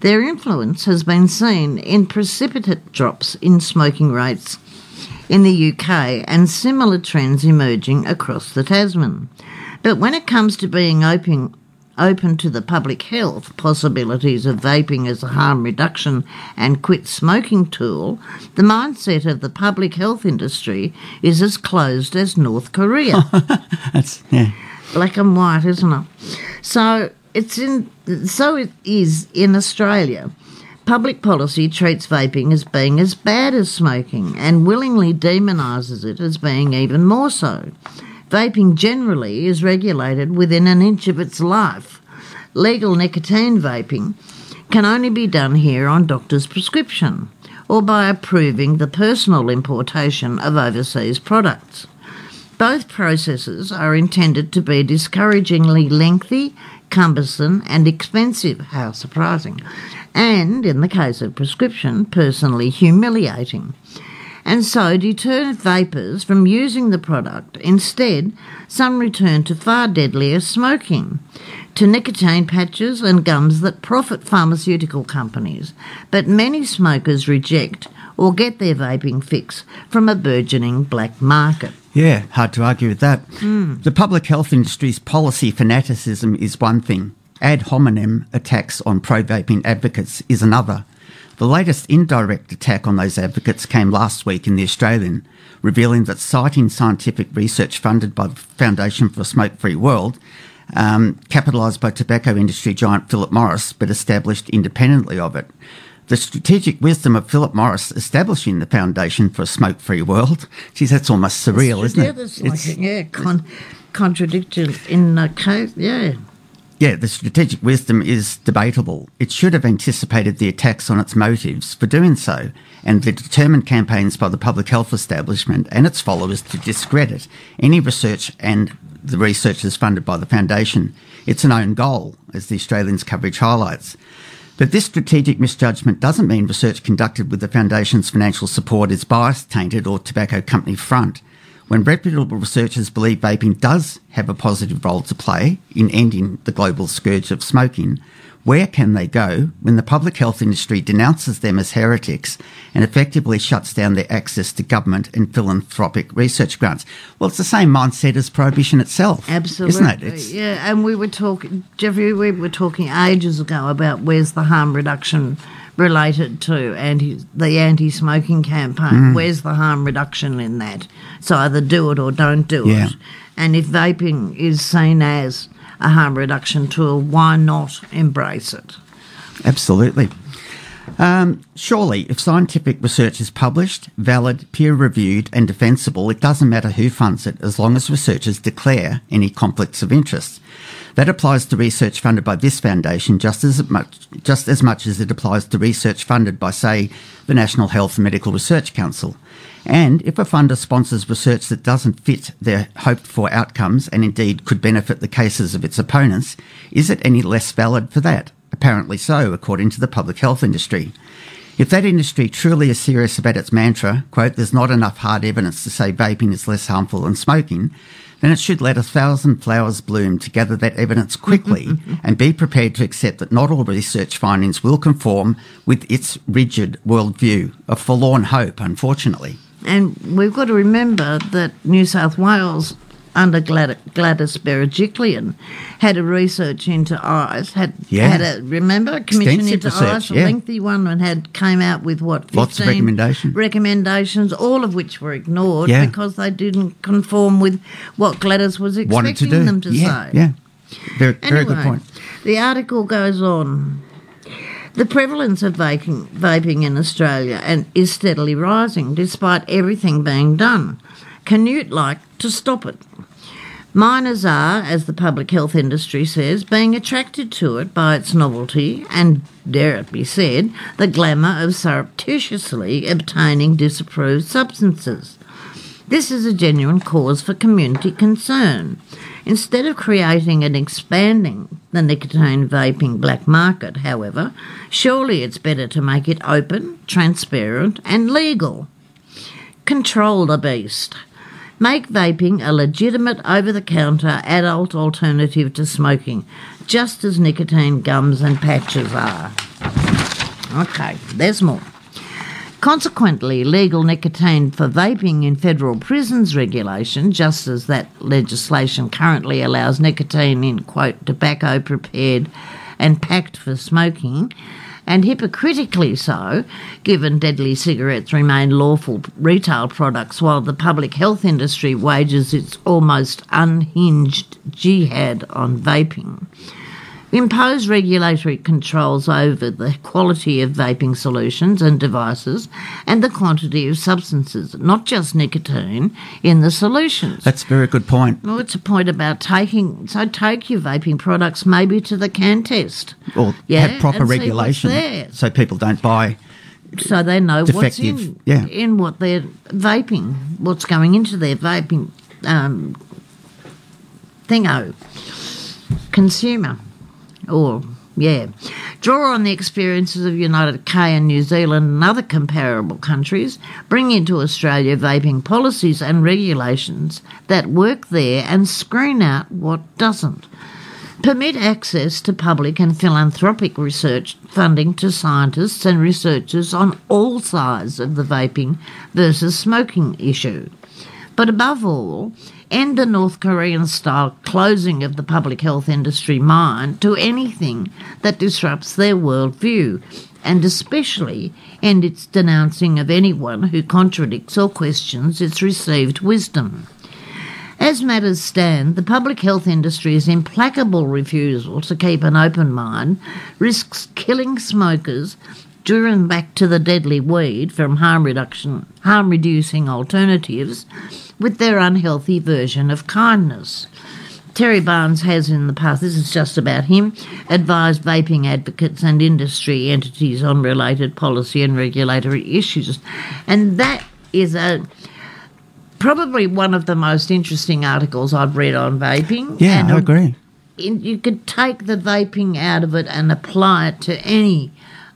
[SPEAKER 2] Their influence has been seen in precipitate drops in smoking rates in the UK and similar trends emerging across the Tasman. But when it comes to being open, open to the public health possibilities of vaping as a harm reduction and quit smoking tool, the mindset of the public health industry is as closed as North Korea
[SPEAKER 1] That's yeah.
[SPEAKER 2] black and white, isn't it? So it's in. So it is in Australia. Public policy treats vaping as being as bad as smoking and willingly demonises it as being even more so. Vaping generally is regulated within an inch of its life. Legal nicotine vaping can only be done here on doctor's prescription or by approving the personal importation of overseas products. Both processes are intended to be discouragingly lengthy, cumbersome, and expensive. How surprising. And, in the case of prescription, personally humiliating. And so deter vapors from using the product. Instead, some return to far deadlier smoking, to nicotine patches and gums that profit pharmaceutical companies. But many smokers reject or get their vaping fix from a burgeoning black market.
[SPEAKER 1] Yeah, hard to argue with that. Hmm. The public health industry's policy fanaticism is one thing. Ad hominem attacks on pro vaping advocates is another. The latest indirect attack on those advocates came last week in The Australian, revealing that citing scientific research funded by the Foundation for a Smoke Free World, um, capitalised by tobacco industry giant Philip Morris, but established independently of it. The strategic wisdom of Philip Morris establishing the Foundation for a Smoke Free World. Geez, that's almost surreal, isn't
[SPEAKER 2] yeah,
[SPEAKER 1] it?
[SPEAKER 2] that's
[SPEAKER 1] It's-
[SPEAKER 2] like, yeah, con- contradiction in the case. Yeah.
[SPEAKER 1] Yeah, the strategic wisdom is debatable. It should have anticipated the attacks on its motives for doing so, and the determined campaigns by the public health establishment and its followers to discredit any research and the researchers funded by the Foundation. It's an own goal, as the Australian's coverage highlights. But this strategic misjudgment doesn't mean research conducted with the Foundation's financial support is biased, tainted, or tobacco company front. When reputable researchers believe vaping does have a positive role to play in ending the global scourge of smoking, where can they go when the public health industry denounces them as heretics and effectively shuts down their access to government and philanthropic research grants? Well, it's the same mindset as prohibition itself,
[SPEAKER 2] Absolutely.
[SPEAKER 1] isn't it? It's,
[SPEAKER 2] yeah, and we were talking, Jeffrey, we were talking ages ago about where's the harm reduction related to anti the anti-smoking campaign.
[SPEAKER 1] Mm.
[SPEAKER 2] Where's the harm reduction in that? So either do it or don't do
[SPEAKER 1] Yeah.
[SPEAKER 2] it. And if vaping is seen as a harm reduction tool, why not embrace it?
[SPEAKER 1] Absolutely. Um, surely, if scientific research is published, valid, peer reviewed, and defensible, it doesn't matter who funds it as long as researchers declare any conflicts of interest. That applies to research funded by this foundation just as much, just as much as it applies to research funded by, say, the National Health and Medical Research Council. And if a funder sponsors research that doesn't fit their hoped for outcomes and indeed could benefit the cases of its opponents, is it any less valid for that? Apparently so, according to the public health industry. If that industry truly is serious about its mantra, quote, there's not enough hard evidence to say vaping is less harmful than smoking, then it should let a thousand flowers bloom to gather that evidence quickly and be prepared to accept that not all research findings will conform with its rigid worldview, a forlorn hope, unfortunately.
[SPEAKER 2] And we've got to remember that New South Wales, under Glad- Gladys Berejiklian, had a research into eyes. Had
[SPEAKER 1] Yeah.
[SPEAKER 2] had a remember a commission
[SPEAKER 1] Extensive
[SPEAKER 2] into
[SPEAKER 1] research,
[SPEAKER 2] eyes, a
[SPEAKER 1] yeah.
[SPEAKER 2] lengthy one, and had came out with what
[SPEAKER 1] Lots of recommendations.
[SPEAKER 2] recommendations, all of which were ignored
[SPEAKER 1] Yeah.
[SPEAKER 2] because they didn't conform with what Gladys was expecting
[SPEAKER 1] to
[SPEAKER 2] them to
[SPEAKER 1] yeah,
[SPEAKER 2] say.
[SPEAKER 1] yeah. Very, very good point.
[SPEAKER 2] The article goes on. The prevalence of vaping, vaping in Australia and is steadily rising despite everything being done. Canute like to stop it. Minors are, as the public health industry says, being attracted to it by its novelty and, dare it be said, the glamour of surreptitiously obtaining disapproved substances. This is a genuine cause for community concern. Instead of creating and expanding the nicotine vaping black market, however, surely it's better to make it open, transparent, and legal. Control the beast. Make vaping a legitimate over the counter adult alternative to smoking, just as nicotine gums and patches are. Okay, there's more. Consequently, legal nicotine for vaping in federal poisons regulation, just as that legislation currently allows nicotine in, quote, tobacco prepared and packed for smoking, and hypocritically so, given deadly cigarettes remain lawful retail products while the public health industry wages its almost unhinged jihad on vaping impose regulatory controls over the quality of vaping solutions and devices and the quantity of substances, not just nicotine, in the solutions.
[SPEAKER 1] That's a very good point.
[SPEAKER 2] well, it's a point about taking, so take your vaping products maybe to the CanTest.
[SPEAKER 1] Or
[SPEAKER 2] Yeah,
[SPEAKER 1] have proper
[SPEAKER 2] and see what's
[SPEAKER 1] regulation so people don't buy.
[SPEAKER 2] So they know what's in,
[SPEAKER 1] yeah.
[SPEAKER 2] in what they're vaping, what's going into their vaping um, thingo. Consumer. Or, yeah. Draw on the experiences of United K and New Zealand and other comparable countries. Bring into Australia vaping policies and regulations that work there and screen out what doesn't. Permit access to public and philanthropic research funding to scientists and researchers on all sides of the vaping versus smoking issue. But above all, end the North Korean style closing of the public health industry mind to anything that disrupts their worldview, and especially end its denouncing of anyone who contradicts or questions its received wisdom. As matters stand, the public health industry's implacable refusal to keep an open mind risks killing smokers, driven back to the deadly weed from harm reduction, harm reducing alternatives, with their unhealthy version of kindness. Terry Barnes has in the past, this is just about him, advised vaping advocates and industry entities on related policy and regulatory issues. And that is a probably one of the most interesting articles I've read on vaping.
[SPEAKER 1] Yeah,
[SPEAKER 2] and
[SPEAKER 1] I agree.
[SPEAKER 2] you could take the vaping out of it and apply it to any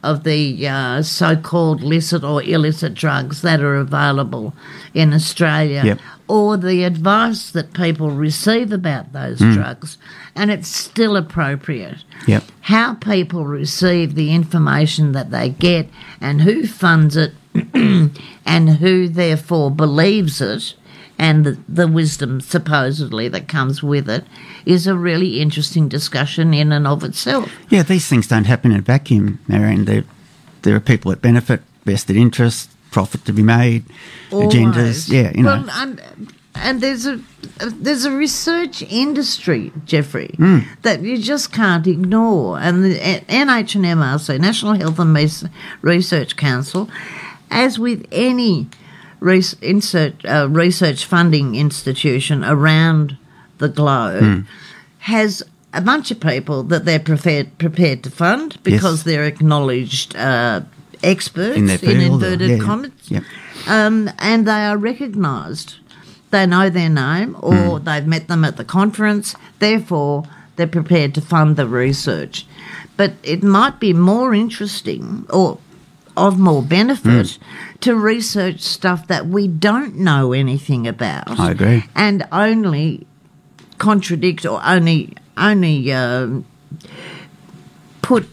[SPEAKER 2] of the uh, so-called licit or illicit drugs that are available in Australia,
[SPEAKER 1] Yep.
[SPEAKER 2] or the advice that people receive about those
[SPEAKER 1] Hmm.
[SPEAKER 2] drugs, and it's still appropriate.
[SPEAKER 1] Yep.
[SPEAKER 2] How people receive the information that they get, and who funds it, and who therefore believes it, and the, the wisdom supposedly that comes with it, is a really interesting discussion in and of itself.
[SPEAKER 1] Yeah, these things don't happen in a vacuum, Marion. There, there are people that benefit, vested interests, profit to be made, agendas. Yeah, you know.
[SPEAKER 2] Well, and, and there's a there's a research industry, Jeffrey,
[SPEAKER 1] Hmm.
[SPEAKER 2] that you just can't ignore. And the NH and MRC, National Health and Research Council, as with any res- insert, uh, research funding institution around the globe,
[SPEAKER 1] Hmm.
[SPEAKER 2] has a bunch of people that they're prepared prepared to fund because they're acknowledged uh, experts
[SPEAKER 1] in or-
[SPEAKER 2] inverted
[SPEAKER 1] yeah, yeah.
[SPEAKER 2] commas
[SPEAKER 1] Yep.
[SPEAKER 2] um, and they are recognised. They know their name, or they've met them at the conference. Therefore, they're prepared to fund the research. But it might be more interesting, or of more benefit, to research stuff that we don't know anything about.
[SPEAKER 1] I agree.
[SPEAKER 2] And only contradict or only only um put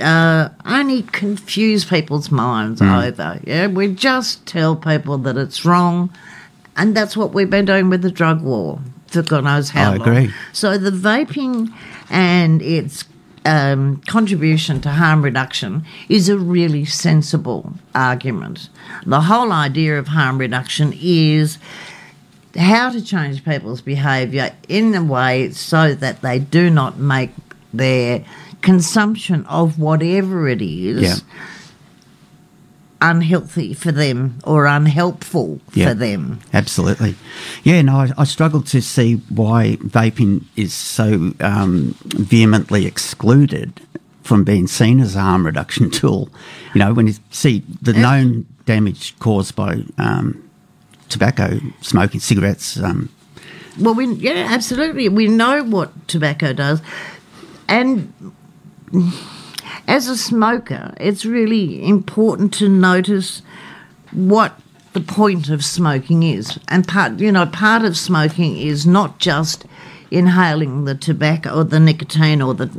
[SPEAKER 2] uh, only confuse people's minds over. Yeah, we just tell people that it's wrong, and that's what we've been doing with the drug war for God knows how
[SPEAKER 1] I
[SPEAKER 2] long.
[SPEAKER 1] agree.
[SPEAKER 2] So the vaping and its um, contribution to harm reduction is a really sensible argument. The whole idea of harm reduction is how to change people's behaviour in a way so that they do not make their consumption of whatever it is
[SPEAKER 1] Yeah.
[SPEAKER 2] Unhealthy for them or unhelpful
[SPEAKER 1] Yeah.
[SPEAKER 2] for them.
[SPEAKER 1] Absolutely. Yeah, no, I, I struggle to see why vaping is so um, vehemently excluded from being seen as a harm reduction tool. You know, when you see the known damage caused by um, tobacco smoking, cigarettes, um,
[SPEAKER 2] Well, we yeah, absolutely. We know what tobacco does, and as a smoker, it's really important to notice what the point of smoking is. And part, you know, part of smoking is not just inhaling the tobacco or the nicotine or the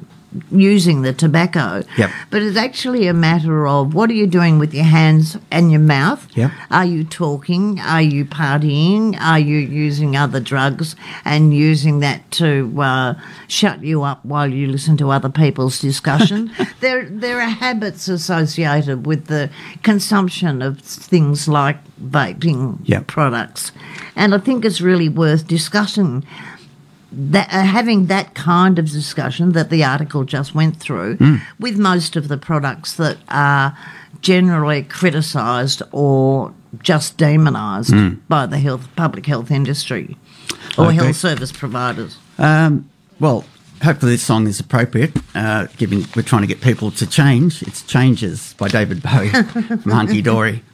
[SPEAKER 2] using the tobacco,
[SPEAKER 1] Yep.
[SPEAKER 2] but it's actually a matter of what are you doing with your hands and your mouth?
[SPEAKER 1] Yep.
[SPEAKER 2] Are you talking? Are you partying? Are you using other drugs and using that to uh, shut you up while you listen to other people's discussion? there, there are habits associated with the consumption of things like vaping
[SPEAKER 1] Yep.
[SPEAKER 2] products, and I think it's really worth discussing that uh, having that kind of discussion that the article just went through with most of the products that are generally criticised or just demonised by the health public health industry or
[SPEAKER 1] Okay.
[SPEAKER 2] health service providers.
[SPEAKER 1] Um, well, hopefully this song is appropriate, uh, given we're trying to get people to change. It's Changes by David Bowie from Hunky Dory.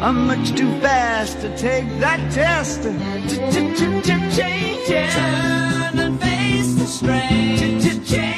[SPEAKER 3] I'm much too fast to take that test. Changes. Turn and face the strain. Changes.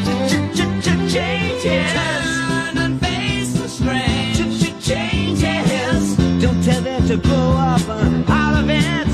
[SPEAKER 3] Changes. Turn and face the strain. Changes. Don't tell them to grow up uh, out of it.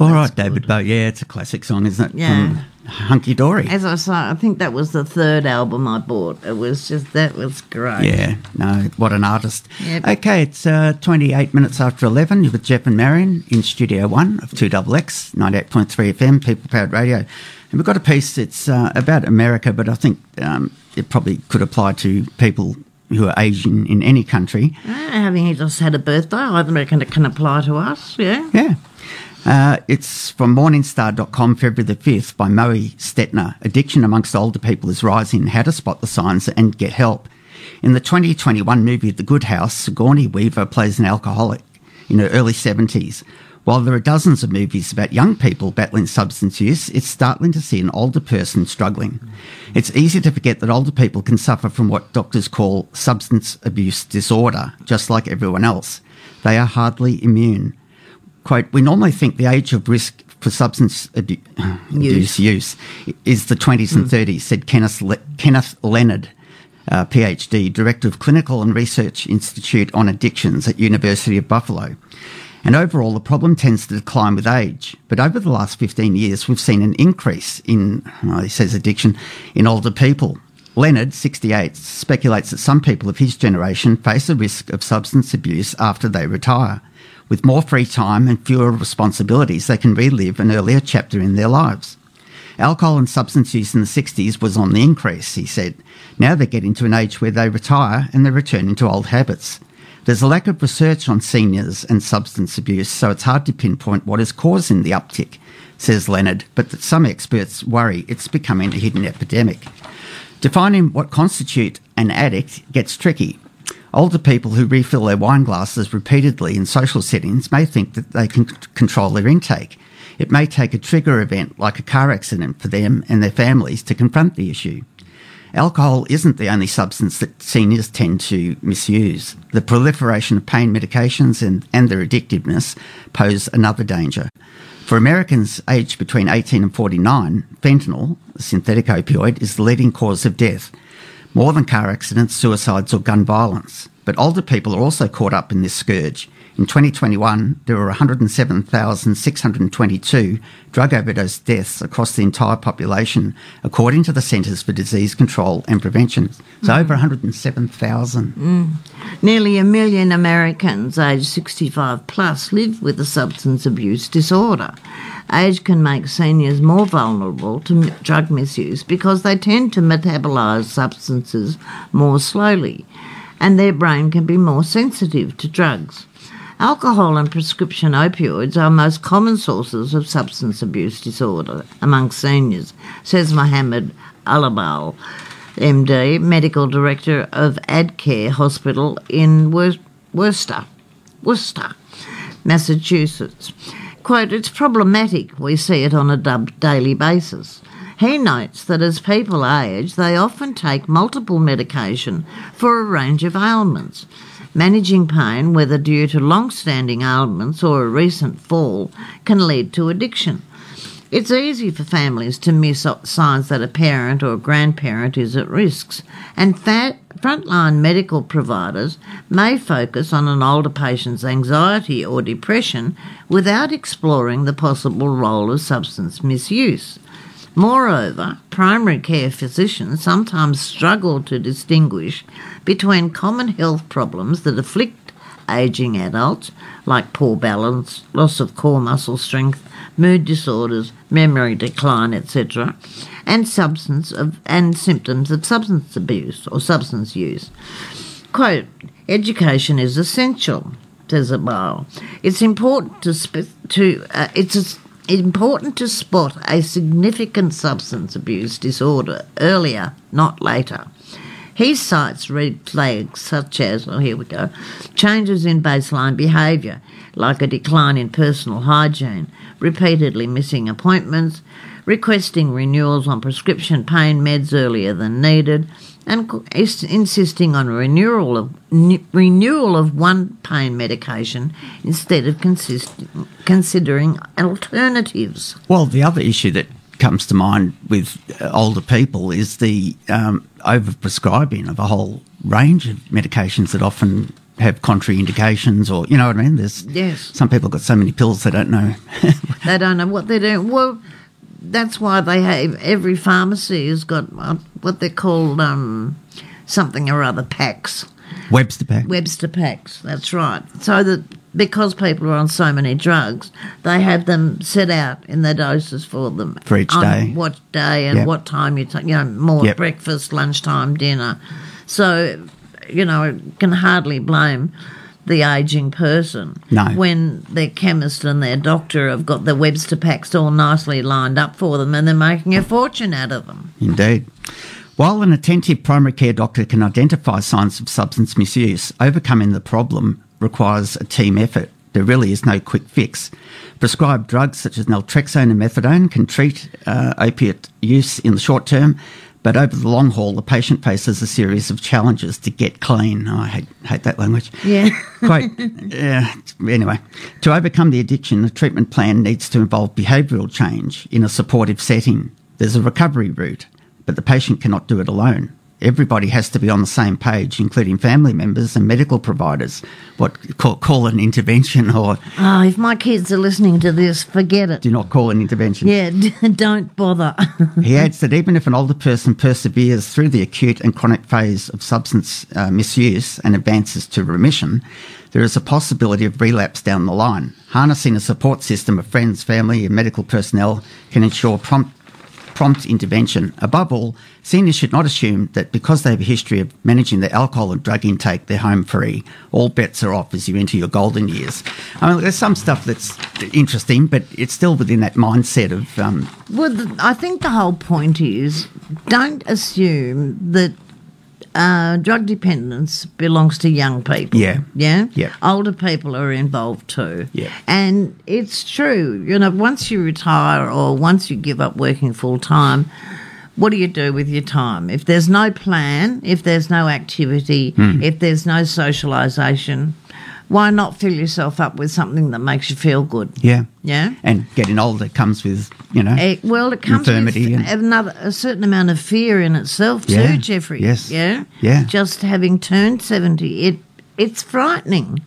[SPEAKER 1] All right, David Bowie. Yeah, it's a classic song, isn't it?
[SPEAKER 2] Yeah.
[SPEAKER 1] Hunky Dory.
[SPEAKER 2] As I say, I think that was the third album I bought. It was just that was great.
[SPEAKER 1] Yeah, no, what an artist.
[SPEAKER 2] Yep.
[SPEAKER 1] Okay, it's uh, 28 minutes after 11. You're with Jeff and Marion in Studio 1 of 2XX, 98.3 FM, People Powered Radio. And we've got a piece that's uh, about America, but I think um, it probably could apply to people who are Asian in any country.
[SPEAKER 2] Ah, having just had a birthday, I reckon it can apply to us. Yeah.
[SPEAKER 1] Yeah. Uh, it's from Morningstar.com, February the 5th, by Moe Stetner. Addiction amongst older people is rising. How to spot the signs and get help. In the 2021 movie The Good House, Sigourney Weaver plays an alcoholic in her early 70s. While there are dozens of movies about young people battling substance use, it's startling to see an older person struggling. It's easy to forget that older people can suffer from what doctors call substance abuse disorder, just like everyone else. They are hardly immune quote, we normally think the age of risk for substance abu- abuse use is the 20s and 30s, said Kenneth, Le- Kenneth Leonard, uh, PhD, Director of Clinical and Research Institute on Addictions at University of Buffalo. And overall, the problem tends to decline with age. But over the last 15 years, we've seen an increase in, well, he says, addiction in older people. Leonard, 68, speculates that some people of his generation face a risk of substance abuse after they retire. With more free time and fewer responsibilities, they can relive an earlier chapter in their lives. Alcohol and substance use in the 60s was on the increase, he said. Now they're getting to an age where they retire and they're returning to old habits. There's a lack of research on seniors and substance abuse, so it's hard to pinpoint what is causing the uptick, says Leonard, but that some experts worry it's becoming a hidden epidemic. Defining what constitutes an addict gets tricky. Older people who refill their wine glasses repeatedly in social settings may think that they can control their intake. It may take a trigger event like a car accident for them and their families to confront the issue. Alcohol isn't the only substance that seniors tend to misuse. The proliferation of pain medications and, and their addictiveness pose another danger. For Americans aged between 18 and 49, fentanyl, a synthetic opioid, is the leading cause of death, more than car accidents, suicides, or gun violence. But older people are also caught up in this scourge. In 2021, there were 107,622 drug overdose deaths across the entire population, according to the Centres for Disease Control and Prevention. So mm. over 107,000. Mm.
[SPEAKER 2] Nearly a million Americans aged 65 plus live with a substance abuse disorder. Age can make seniors more vulnerable to drug misuse because they tend to metabolise substances more slowly and their brain can be more sensitive to drugs. Alcohol and prescription opioids are most common sources of substance abuse disorder among seniors, says Mohammed Alabal, MD, Medical Director of AdCare Hospital in Wor- Worcester, Worcester, Massachusetts. Quote, it's problematic. We see it on a dub- daily basis. He notes that as people age, they often take multiple medication for a range of ailments. Managing pain, whether due to long standing ailments or a recent fall, can lead to addiction. It's easy for families to miss signs that a parent or a grandparent is at risk, and fa- frontline medical providers may focus on an older patient's anxiety or depression without exploring the possible role of substance misuse. Moreover, primary care physicians sometimes struggle to distinguish between common health problems that afflict ageing adults, like poor balance, loss of core muscle strength, mood disorders, memory decline, etc., and substance of and symptoms of substance abuse or substance use. Quote, education is essential, says Abal. It's important to, to uh, it's important to spot a significant substance abuse disorder earlier, not later. He cites red flags such as, oh, here we go, changes in baseline behaviour, like a decline in personal hygiene, repeatedly missing appointments, requesting renewals on prescription pain meds earlier than needed, and is- insisting on renewal of n- renewal of one pain medication instead of consist- considering alternatives.
[SPEAKER 1] Well, the other issue that comes to mind with uh, older people is the um, overprescribing of a whole range of medications that often have contraindications, or you know what I mean. There's
[SPEAKER 2] Yes.
[SPEAKER 1] some people got so many pills they don't know.
[SPEAKER 2] They don't know what they're doing. Well, that's why they have every pharmacy has got uh, what they're called um, something or other packs,
[SPEAKER 1] Webster pack.
[SPEAKER 2] Webster packs. That's right. So that because people are on so many drugs, they have them set out in their doses for them
[SPEAKER 1] For each
[SPEAKER 2] on
[SPEAKER 1] day.
[SPEAKER 2] what day and
[SPEAKER 1] Yep.
[SPEAKER 2] what time you take. You know, more
[SPEAKER 1] Yep.
[SPEAKER 2] breakfast, lunchtime, dinner. So you know, can hardly blame. The aging person,
[SPEAKER 1] No.
[SPEAKER 2] when their chemist and their doctor have got the Webster packs all nicely lined up for them, and they're making a fortune out of them.
[SPEAKER 1] Indeed. While an attentive primary care doctor can identify signs of substance misuse, overcoming the problem requires a team effort. There really is no quick fix. Prescribed drugs such as naltrexone and methadone can treat uh, opiate use in the short term, but over the long haul, the patient faces a series of challenges to get clean. Oh, I hate, hate that language.
[SPEAKER 2] Yeah.
[SPEAKER 1] Quite. Yeah. Anyway, to overcome the addiction, the treatment plan needs to involve behavioural change in a supportive setting. There's a recovery route, but the patient cannot do it alone. Everybody has to be on the same page, including family members and medical providers. What call, call an intervention, or
[SPEAKER 2] Oh, if my kids are listening to this, forget it.
[SPEAKER 1] do not call an intervention.
[SPEAKER 2] Yeah, don't bother.
[SPEAKER 1] He adds that even if an older person perseveres through the acute and chronic phase of substance uh, misuse and advances to remission, there is a possibility of relapse down the line. Harnessing a support system of friends, family, and medical personnel can ensure prompt prompt intervention. Above all, seniors should not assume that because they have a history of managing their alcohol and drug intake, they're home free. All bets are off as you enter your golden years. I mean, there's some stuff that's interesting, but it's still within that mindset of um,
[SPEAKER 2] well, I think the whole point is don't assume that uh, drug dependence belongs to young people.
[SPEAKER 1] Yeah.
[SPEAKER 2] Yeah?
[SPEAKER 1] Yeah.
[SPEAKER 2] Older people are involved too.
[SPEAKER 1] Yeah.
[SPEAKER 2] And it's true. You know, once you retire or once you give up working full time, what do you do with your time? If there's no plan, if there's no activity,
[SPEAKER 1] Hmm.
[SPEAKER 2] if there's no socialisation, why not fill yourself up with something that makes you feel good?
[SPEAKER 1] yeah.
[SPEAKER 2] Yeah?
[SPEAKER 1] And getting older comes with, you know,
[SPEAKER 2] Eh, well, it comes
[SPEAKER 1] Infirmity
[SPEAKER 2] with
[SPEAKER 1] and-
[SPEAKER 2] another a certain amount of fear in itself too, Jeffrey.
[SPEAKER 1] yes,
[SPEAKER 2] Yeah.
[SPEAKER 1] yeah.
[SPEAKER 2] Just having turned seventy, it it's frightening,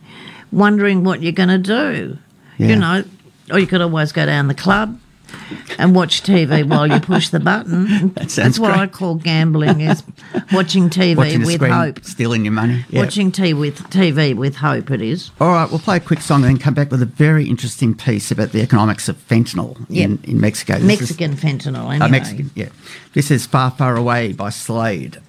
[SPEAKER 2] wondering what you're going to do.
[SPEAKER 1] Yeah.
[SPEAKER 2] You know, or you could always go down the club and watch TV while you push the button.
[SPEAKER 1] That
[SPEAKER 2] That's what
[SPEAKER 1] great.
[SPEAKER 2] I call gambling: is watching TV
[SPEAKER 1] watching
[SPEAKER 2] with
[SPEAKER 1] screen,
[SPEAKER 2] hope.
[SPEAKER 1] stealing your money. Yeah.
[SPEAKER 2] Watching TV with TV with hope. It is.
[SPEAKER 1] All right, we'll play a quick song and then come back with a very interesting piece about the economics of fentanyl in, in Mexico. This is-
[SPEAKER 2] Mexican fentanyl. Anyway.
[SPEAKER 1] uh, Mexican, yeah. This is Far, Far Away by Slade.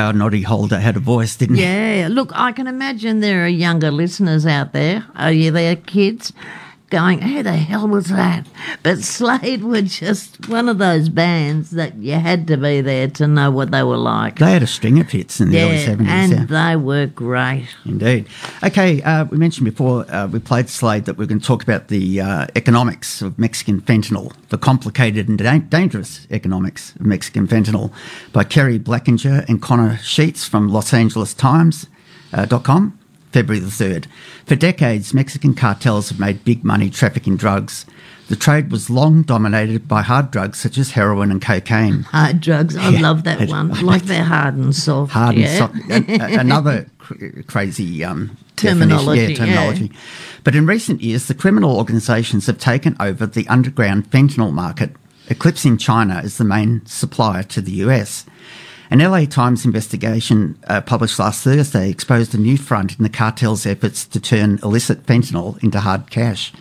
[SPEAKER 1] Wow, Noddy Holder had a voice, didn't he?
[SPEAKER 2] Yeah, look, I can imagine there are younger listeners out there. Are you there, kids? Going, who the hell was that? But Slade were just one of those bands that you had to be there to know what they were like.
[SPEAKER 1] They had a string of hits in the early 70s.
[SPEAKER 2] and
[SPEAKER 1] yeah.
[SPEAKER 2] they were great.
[SPEAKER 1] Indeed. Okay, uh, we mentioned before uh, we played Slade that we're going to talk about the uh, economics of Mexican fentanyl, the complicated and da- dangerous economics of Mexican fentanyl, by Keri Blakinger and Connor Sheets from Los Angeles Times. Uh, February the 3rd. For decades, Mexican cartels have made big money trafficking drugs. The trade was long dominated by hard drugs such as heroin and cocaine.
[SPEAKER 2] Hard drugs. I
[SPEAKER 1] Yeah.
[SPEAKER 2] love that one. I Like they're hard and soft.
[SPEAKER 1] hard
[SPEAKER 2] yeah.
[SPEAKER 1] and soft. a- another cr- crazy um,
[SPEAKER 2] Terminology.
[SPEAKER 1] Yeah, terminology. But in recent years, the criminal organisations have taken over the underground fentanyl market, eclipsing China as the main supplier to the US. An LA Times investigation uh, published last Thursday exposed a new front in the cartel's efforts to turn illicit fentanyl into hard cash.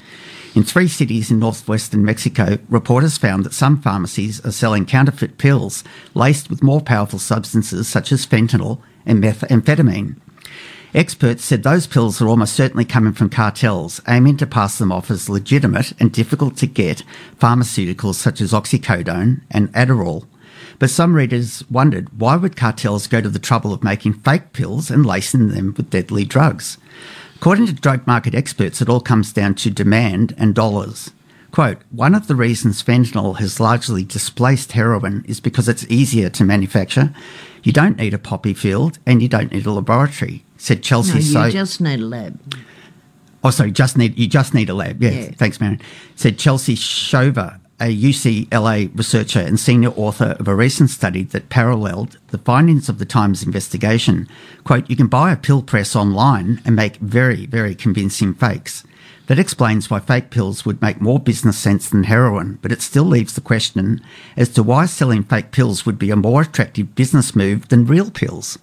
[SPEAKER 1] In three cities in northwestern Mexico, reporters found that some pharmacies are selling counterfeit pills laced with more powerful substances such as fentanyl and methamphetamine. Experts said those pills are almost certainly coming from cartels, aiming to pass them off as legitimate and difficult to get pharmaceuticals such as oxycodone and Adderall. But some readers wondered why would cartels go to the trouble of making fake pills and lacing them with deadly drugs? According to drug market experts, it all comes down to demand and dollars. Quote, one of the reasons fentanyl has largely displaced heroin is because it's easier to manufacture. You don't need a poppy field and you don't need a laboratory, said Chelsea
[SPEAKER 2] No, you
[SPEAKER 1] So.
[SPEAKER 2] just need a lab.
[SPEAKER 1] Oh, sorry, just need you just need a lab. Yeah,
[SPEAKER 2] Yeah.
[SPEAKER 1] thanks, Marion. Said Chelsea Shover, a UCLA researcher and senior author of a recent study that paralleled the findings of the Times investigation. Quote, you can buy a pill press online and make very, very convincing fakes. That explains why fake pills would make more business sense than heroin, but it still leaves the question as to why selling fake pills would be a more attractive business move than real pills.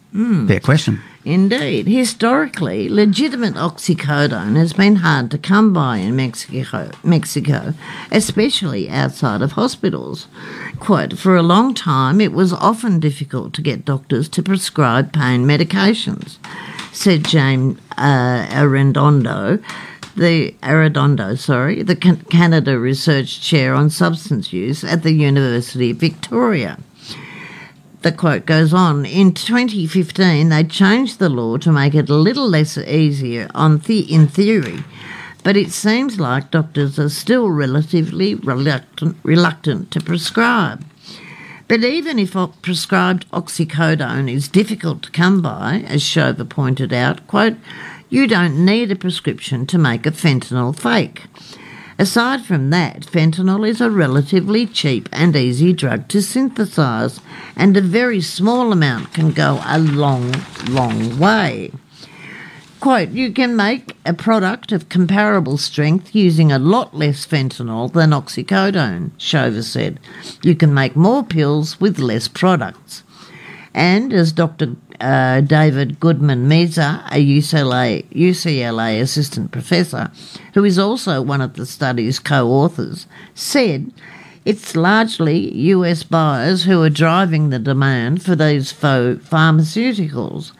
[SPEAKER 1] Fair question.
[SPEAKER 2] Indeed. Historically, legitimate oxycodone has been hard to come by in Mexico, Mexico, especially outside of hospitals. Quote, for a long time, it was often difficult to get doctors to prescribe pain medications, said James uh, Arredondo, the Arredondo, sorry, the Canada Research Chair on Substance Use at the University of Victoria. The quote goes on In 2015, they changed the law to make it a little less easier on the- in theory, but it seems like doctors are still relatively reluctant, reluctant to prescribe. But even if prescribed oxycodone is difficult to come by, as Shover pointed out, quote, you don't need a prescription to make a fentanyl fake. Aside from that, fentanyl is a relatively cheap and easy drug to synthesise, and a very small amount can go a long, long way. Quote, you can make a product of comparable strength using a lot less fentanyl than oxycodone, Shover said. You can make more pills with less products. And as Dr. Uh, David Goodman Meza, a UCLA, UCLA assistant professor, who is also one of the study's co authors, said, it's largely US buyers who are driving the demand for these faux pharmaceuticals,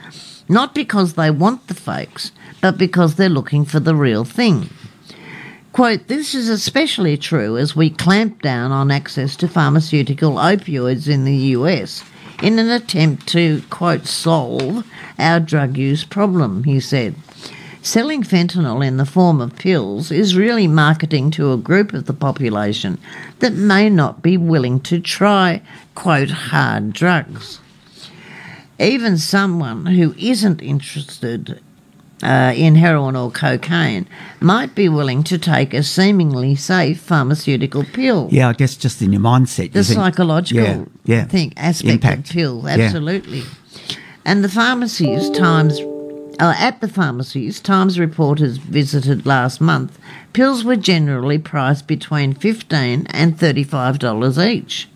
[SPEAKER 2] not because they want the fakes, but because they're looking for the real thing. Quote, this is especially true as we clamp down on access to pharmaceutical opioids in the US in an attempt to, quote, solve our drug use problem, he said. Selling fentanyl in the form of pills is really marketing to a group of the population that may not be willing to try, quote, hard drugs. Even someone who isn't interested uh, in heroin or cocaine might be willing to take a seemingly safe pharmaceutical pill.
[SPEAKER 1] Yeah, I guess just in your mindset.
[SPEAKER 2] The
[SPEAKER 1] you
[SPEAKER 2] psychological
[SPEAKER 1] yeah, yeah.
[SPEAKER 2] thing aspect
[SPEAKER 1] Impact.
[SPEAKER 2] of
[SPEAKER 1] Yeah.
[SPEAKER 2] absolutely. And the pharmacies, Times, uh, at the pharmacies, Times reporters visited last month, pills were generally priced between fifteen and thirty-five dollars each.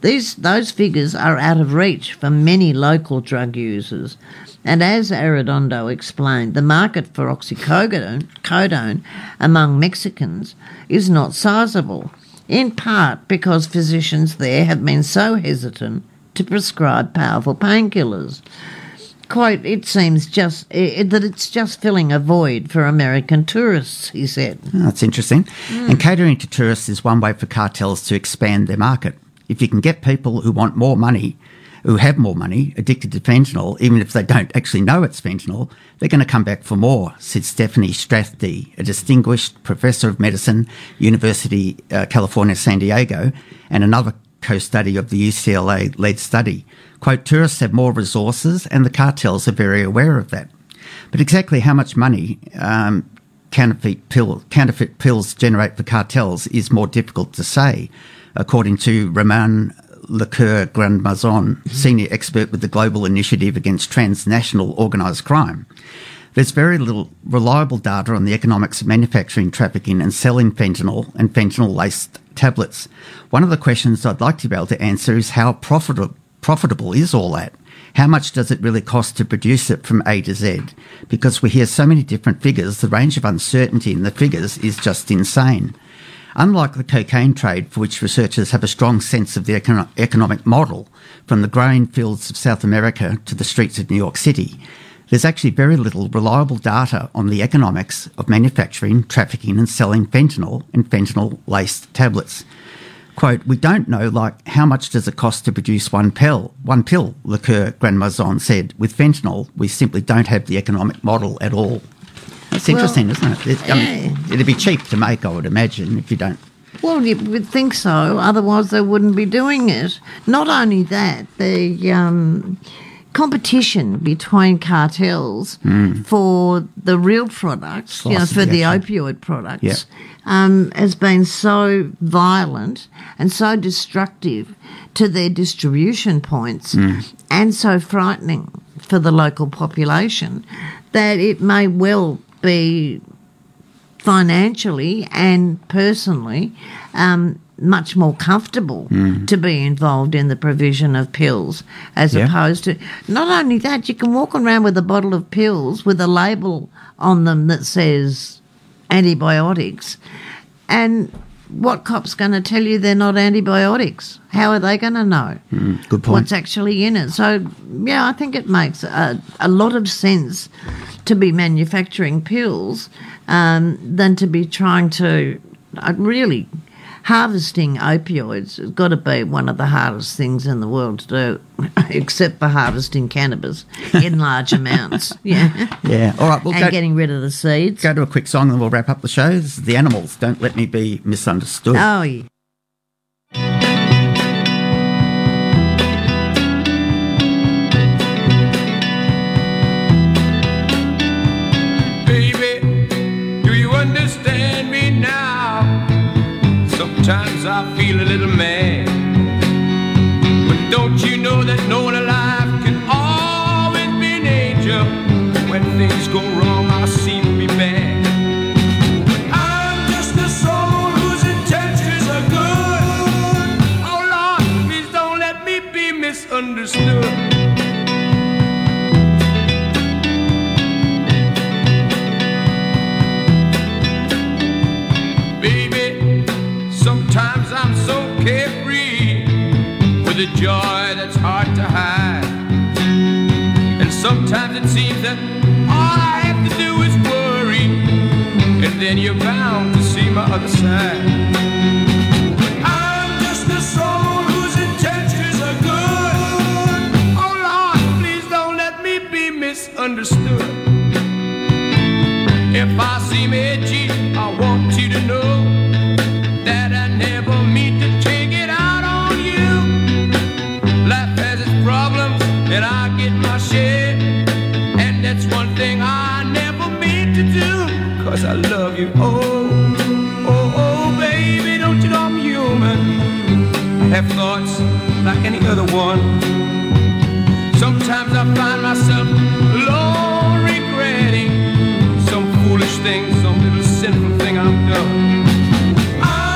[SPEAKER 2] These those figures are out of reach for many local drug users. And as Arredondo explained, the market for oxycodone codone among Mexicans is not sizable, in part because physicians there have been so hesitant to prescribe powerful painkillers. Quote, it seems just i that it's just filling a void for American tourists, he said.
[SPEAKER 1] Oh, that's interesting. Mm. And catering to tourists is one way for cartels to expand their market. If you can get people who want more money, who have more money, addicted to fentanyl, even if they don't actually know it's fentanyl, they're going to come back for more, said Stephanie Strathdee, a distinguished professor of medicine, University uh, California, San Diego, and another co-study of the UCLA-led study. Quote, tourists have more resources and the cartels are very aware of that. But exactly how much money um, counterfeit, pill, counterfeit pills generate for cartels is more difficult to say, according to Roman Le Cour Grandmaison, senior expert with the Global Initiative Against Transnational Organised Crime. There's very little reliable data on the economics of manufacturing, trafficking, and selling fentanyl and fentanyl laced tablets. One of the questions I'd like to be able to answer is how profitable, profitable is all that? How much does it really cost to produce it from A to Z? Because we hear so many different figures, the range of uncertainty in the figures is just insane. Unlike the cocaine trade, for which researchers have a strong sense of the econo- economic model, from the grain fields of South America to the streets of New York City, there's actually very little reliable data on the economics of manufacturing, trafficking, and selling fentanyl and fentanyl laced tablets. Quote, we don't know, like, how much does it cost to produce one pill? One pill, Le Cour Grandmaison said. With fentanyl, we simply don't have the economic model at all. That's
[SPEAKER 2] Well,
[SPEAKER 1] interesting, isn't it? it I mean, it'd be cheap to make, I would imagine, if you don't.
[SPEAKER 2] Well, you would think so, otherwise they wouldn't be doing it. Not only that, the um, competition between cartels for the real products, you know, for
[SPEAKER 1] the
[SPEAKER 2] opioid products,
[SPEAKER 1] Yeah.
[SPEAKER 2] um, has been so violent and so destructive to their distribution points and so frightening for the local population that it may well be financially and personally um, much more comfortable to be involved in the provision of pills as
[SPEAKER 1] Yeah.
[SPEAKER 2] opposed to not only that you can walk around with a bottle of pills with a label on them that says antibiotics and what cop's going to tell you they're not antibiotics how are they going to know
[SPEAKER 1] Good point.
[SPEAKER 2] what's actually in it. So, yeah, I think it makes a, a lot of sense to be manufacturing pills um, than to be trying to uh, really harvesting opioids. has got to be one of the hardest things in the world to do, except for harvesting cannabis in large amounts. Yeah.
[SPEAKER 1] Yeah. All right, we'll
[SPEAKER 2] and
[SPEAKER 1] go,
[SPEAKER 2] getting rid of the seeds.
[SPEAKER 1] go to a quick song and we'll wrap up the show. This is The Animals. Don't let me be misunderstood.
[SPEAKER 2] Oh, yeah.
[SPEAKER 5] Sometimes I feel a little mad. But don't you know that no one alive can always be an angel? When things go wrong, I seem to be bad. I'm a joy that's hard to hide. And sometimes it seems that all I have to do is worry, and then you're bound to see my other side. I'm just a soul whose intentions are good. Oh Lord, please don't let me be misunderstood. If I seem edgy, I want you to know you. Oh, oh, oh, baby, don't you know I'm human? Have thoughts like any other one. Sometimes I find myself alone regretting some foolish thing, some little sinful thing I've done. I'm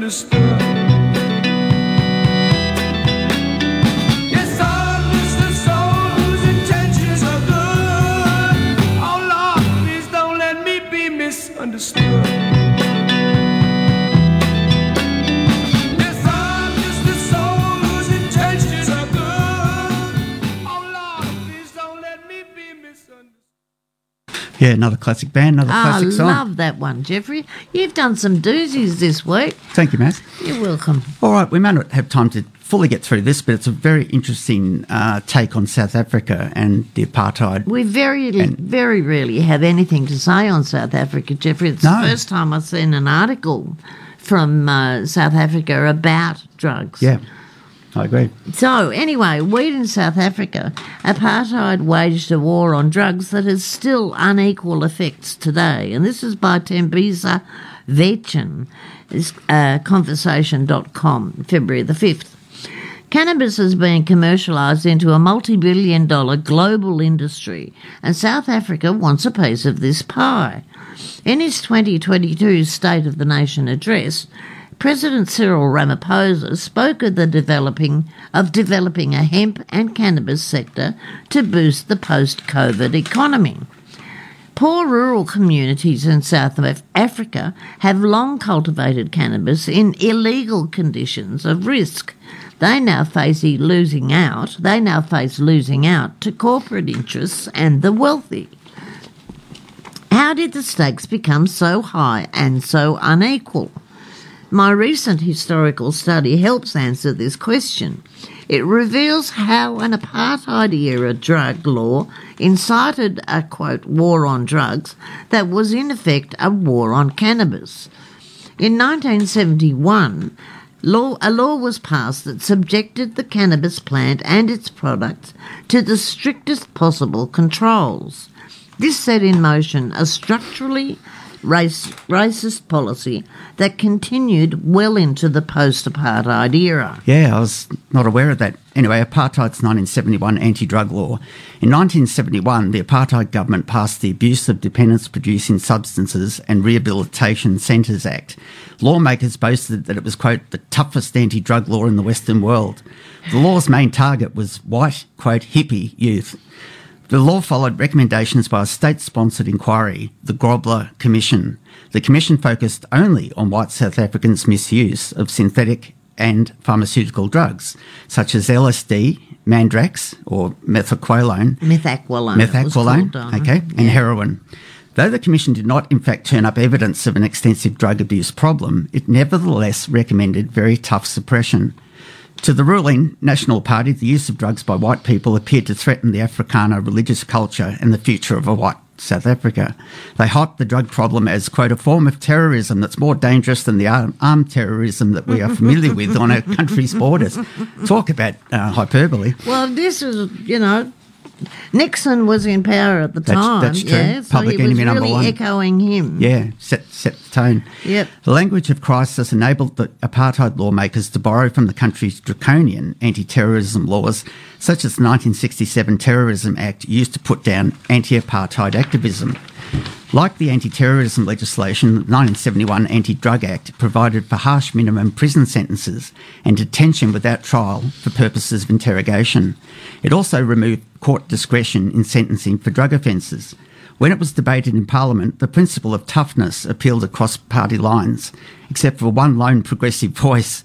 [SPEAKER 5] good.
[SPEAKER 1] Yeah, another classic band, another
[SPEAKER 2] I
[SPEAKER 1] classic song.
[SPEAKER 2] I love that one, Jeffrey. You've done some doozies this week.
[SPEAKER 1] Thank you, Matt.
[SPEAKER 2] You're welcome.
[SPEAKER 1] All right, we may not have time to fully get through this, but it's a very interesting uh, take on South Africa and the apartheid.
[SPEAKER 2] We very, very rarely have anything to say on South Africa, Jeffrey. It's
[SPEAKER 1] No.
[SPEAKER 2] the first time I've seen an article from uh, South Africa about drugs.
[SPEAKER 1] Yeah, I agree.
[SPEAKER 2] So, anyway, weed in South Africa, apartheid waged a war on drugs that has still unequal effects today. And this is by Thembisa Waetjen, uh, conversation.com, February the 5th. Cannabis is being commercialised into a multi billion dollar global industry, and South Africa wants a piece of this pie. In his 2022 State of the Nation address, President Cyril Ramaphosa spoke of the developing of developing a hemp and cannabis sector to boost the post-COVID economy. Poor rural communities in South Africa have long cultivated cannabis in illegal conditions of risk. They now face losing out. They now face losing out to corporate interests and the wealthy. How did the stakes become so high and so unequal? My recent historical study helps answer this question. It reveals how an apartheid era drug law incited a quote war on drugs that was in effect a war on cannabis. In 1971, law, a law was passed that subjected the cannabis plant and its products to the strictest possible controls. This set in motion a structurally race, racist policy that continued well into the post apartheid era.
[SPEAKER 1] Yeah, I was not aware of that. Anyway, apartheid's 1971 anti drug law. In 1971, the apartheid government passed the Abuse of Dependence Producing Substances and Rehabilitation Centres Act. Lawmakers boasted that it was, quote, the toughest anti drug law in the Western world. The law's main target was white, quote, hippie youth. The law followed recommendations by a state sponsored inquiry, the Grobler Commission. The commission focused only on white South Africans' misuse of synthetic and pharmaceutical drugs, such as LSD, Mandrax, or methaqualone,
[SPEAKER 2] Methaqualone.
[SPEAKER 1] methaqualone,
[SPEAKER 2] called, um,
[SPEAKER 1] okay, and
[SPEAKER 2] yeah.
[SPEAKER 1] heroin. Though the Commission did not, in fact, turn up evidence of an extensive drug abuse problem, it nevertheless recommended very tough suppression. To the ruling National Party, the use of drugs by white people appeared to threaten the Afrikaner religious culture and the future of a white South Africa. They hyped the drug problem as, quote, a form of terrorism that's more dangerous than the armed terrorism that we are familiar with on our country's borders. Talk about uh, hyperbole.
[SPEAKER 2] Well, this is, you know, Nixon was in power at the
[SPEAKER 1] That's-
[SPEAKER 2] time.
[SPEAKER 1] that's true.
[SPEAKER 2] Yeah, so
[SPEAKER 1] Public
[SPEAKER 2] he was
[SPEAKER 1] enemy number
[SPEAKER 2] really
[SPEAKER 1] one.
[SPEAKER 2] echoing him.
[SPEAKER 1] Yeah, set, set the tone.
[SPEAKER 2] Yep.
[SPEAKER 1] The language of crisis enabled the apartheid lawmakers to borrow from the country's draconian anti terrorism laws, such as the 1967 Terrorism Act, used to put down anti apartheid activism. Like the anti terrorism legislation, the 1971 Anti Drug Act provided for harsh minimum prison sentences and detention without trial for purposes of interrogation. It also removed court discretion in sentencing for drug offences. When it was debated in Parliament, the principle of toughness appealed across party lines, except for one lone progressive voice,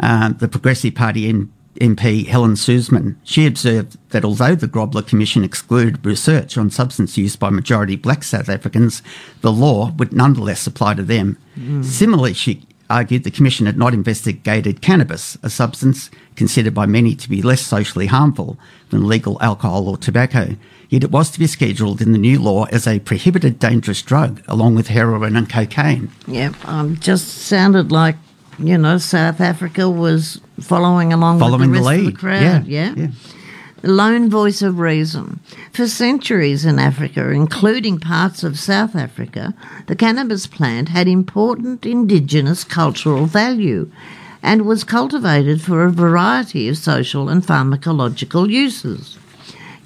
[SPEAKER 1] uh, the Progressive Party M- MP Helen Suzman. She observed that although the Grobler Commission excluded research on substance use by majority black South Africans, the law would nonetheless apply to them. Similarly, she argued the Commission had not investigated cannabis, a substance considered by many to be less socially harmful than legal alcohol or tobacco. Yet it was to be scheduled in the new law as a prohibited dangerous drug, along with heroin and cocaine.
[SPEAKER 2] Yep. Um, just sounded like, you know, South Africa was following along
[SPEAKER 1] Following
[SPEAKER 2] with
[SPEAKER 1] the
[SPEAKER 2] the
[SPEAKER 1] lead.
[SPEAKER 2] of the crowd. Yeah.
[SPEAKER 1] yeah.
[SPEAKER 2] The lone voice of reason. For centuries in Africa, including parts of South Africa, the cannabis plant had important indigenous cultural value and was cultivated for a variety of social and pharmacological uses.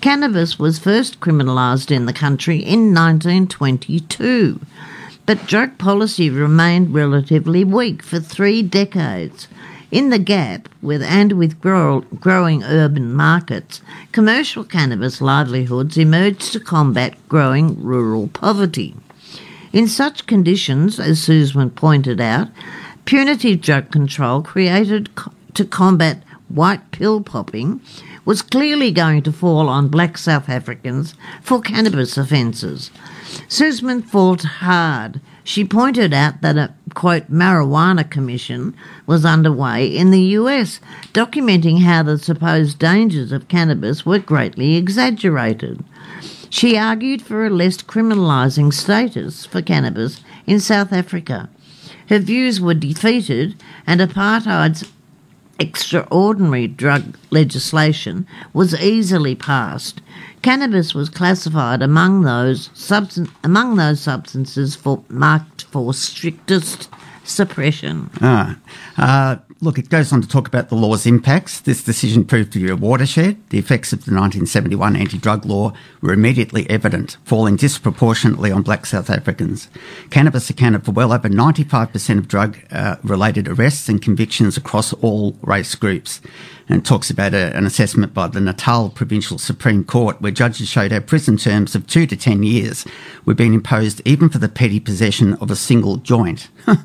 [SPEAKER 2] Cannabis was first criminalised in the country in 1922, but drug policy remained relatively weak for three decades. In the gap, with and with grow, growing urban markets, commercial cannabis livelihoods emerged to combat growing rural poverty. In such conditions, as Suzman pointed out, punitive drug control created co- to combat white pill popping was clearly going to fall on black South Africans for cannabis offences. Suzman fought hard. She pointed out that a quote marijuana commission was underway in the US, documenting how the supposed dangers of cannabis were greatly exaggerated. She argued for a less criminalising status for cannabis in South Africa. Her views were defeated, and apartheid's extraordinary drug legislation was easily passed. Cannabis was classified among those substan- among those substances for marked for strictest suppression.
[SPEAKER 1] Ah, uh, look, it goes on to talk about the law's impacts. This decision proved to be a watershed. The effects of the 1971 anti drug law were immediately evident, falling disproportionately on black South Africans. Cannabis accounted for well over 95% of drug uh, related arrests and convictions across all race groups. And talks about a, an assessment by the Natal Provincial Supreme Court where judges showed how prison terms of two to 10 years were being imposed even for the petty possession of a single joint.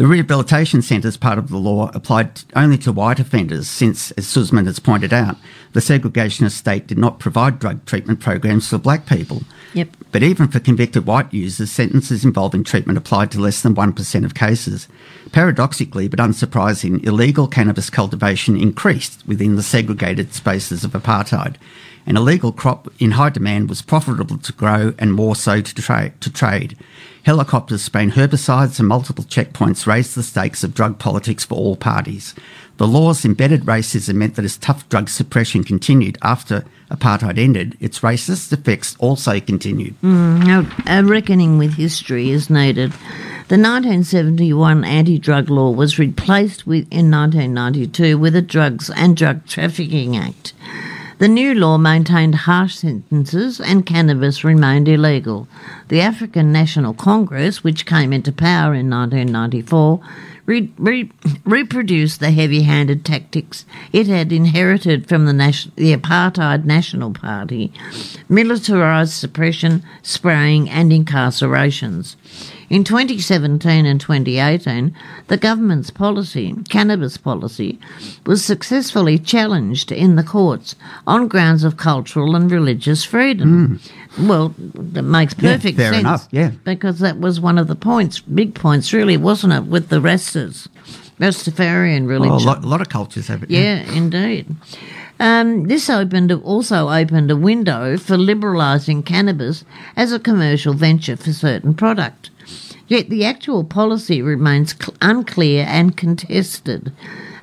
[SPEAKER 1] The rehabilitation centre, as part of the law, applied only to white offenders since, as Suzman has pointed out, the segregationist state did not provide drug treatment programs for black people.
[SPEAKER 2] Yep.
[SPEAKER 1] But even for convicted white users, sentences involving treatment applied to less than 1% of cases. Paradoxically, but unsurprising, illegal cannabis cultivation increased within the segregated spaces of apartheid. An illegal crop in high demand was profitable to grow and more so to, tra- to trade. Helicopters spraying herbicides and multiple checkpoints raised the stakes of drug politics for all parties. The law's embedded racism meant that as tough drug suppression continued after apartheid ended, its racist effects also continued.
[SPEAKER 2] Hmm, now, a reckoning with history is needed. The 1971 anti-drug law was replaced with, in 1992 with a Drugs and Drug Trafficking Act. The new law maintained harsh sentences and cannabis remained illegal. The African National Congress, which came into power in 1994, re- re- reproduced the heavy handed tactics it had inherited from the, nation- the Apartheid National Party militarised suppression, spraying, and incarcerations. In 2017 and 2018, the government's policy, cannabis policy, was successfully challenged in the courts on grounds of cultural and religious freedom. Well, that makes
[SPEAKER 1] Hmm. Yeah,
[SPEAKER 2] perfect
[SPEAKER 1] fair
[SPEAKER 2] sense.
[SPEAKER 1] enough, yeah.
[SPEAKER 2] Because that was one of the points, big points, really, wasn't it, with the Rastas, Rastafarian religion.
[SPEAKER 1] Well, a lot, a lot of cultures have it.
[SPEAKER 2] Yeah, indeed. Um, this opened also opened a window for liberalising cannabis as a commercial venture for certain product. Yet the actual policy remains cl- unclear and contested.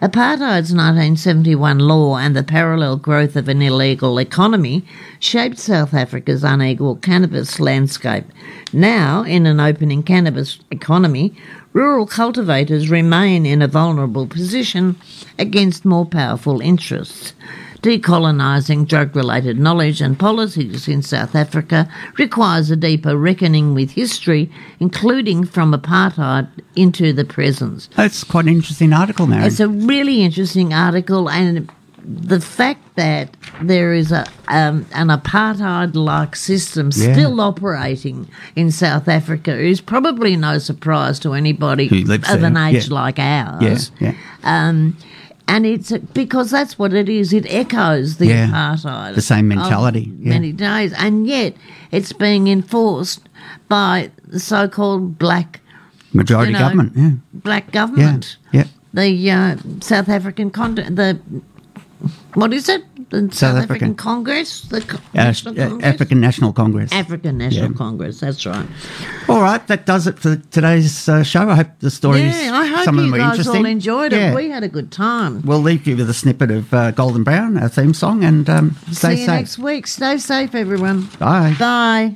[SPEAKER 2] Apartheid's 1971 law and the parallel growth of an illegal economy shaped South Africa's unequal cannabis landscape. Now, in an opening cannabis economy, rural cultivators remain in a vulnerable position against more powerful interests. Decolonising drug related knowledge and policies in South Africa requires a deeper reckoning with history, including from apartheid into the present.
[SPEAKER 1] That's quite an interesting article, Mary.
[SPEAKER 2] It's a really interesting article, and the fact that there is a um, an apartheid-like system
[SPEAKER 1] Yeah.
[SPEAKER 2] still operating in South Africa is probably no surprise to anybody of
[SPEAKER 1] there,
[SPEAKER 2] an age
[SPEAKER 1] yeah.
[SPEAKER 2] like
[SPEAKER 1] yeah,
[SPEAKER 2] ours.
[SPEAKER 1] yeah.
[SPEAKER 2] Um, and it's because that's what it is. It echoes the
[SPEAKER 1] Yeah.
[SPEAKER 2] apartheid.
[SPEAKER 1] The same mentality, yeah.
[SPEAKER 2] Many days, and yet it's being enforced by the so-called black
[SPEAKER 1] Majority
[SPEAKER 2] you know,
[SPEAKER 1] government. Yeah.
[SPEAKER 2] black government
[SPEAKER 1] Yeah.
[SPEAKER 2] the uh, South African con- the what is it? The South, African.
[SPEAKER 1] African.
[SPEAKER 2] Congress, the
[SPEAKER 1] Uh,
[SPEAKER 2] National
[SPEAKER 1] uh,
[SPEAKER 2] Congress?
[SPEAKER 1] African National Congress.
[SPEAKER 2] African National
[SPEAKER 1] Yeah.
[SPEAKER 2] Congress. That's right.
[SPEAKER 1] All right, that does it for today's uh, show. I hope the stories,
[SPEAKER 2] Yeah, I hope
[SPEAKER 1] some of
[SPEAKER 2] you
[SPEAKER 1] them were
[SPEAKER 2] guys
[SPEAKER 1] interesting.
[SPEAKER 2] all enjoyed it.
[SPEAKER 1] Yeah.
[SPEAKER 2] We had a good time.
[SPEAKER 1] We'll leave you with a snippet of uh, Golden Brown, our theme song, and um, stay
[SPEAKER 2] See you
[SPEAKER 1] safe.
[SPEAKER 2] next week. Stay safe, everyone.
[SPEAKER 1] Bye.
[SPEAKER 2] Bye.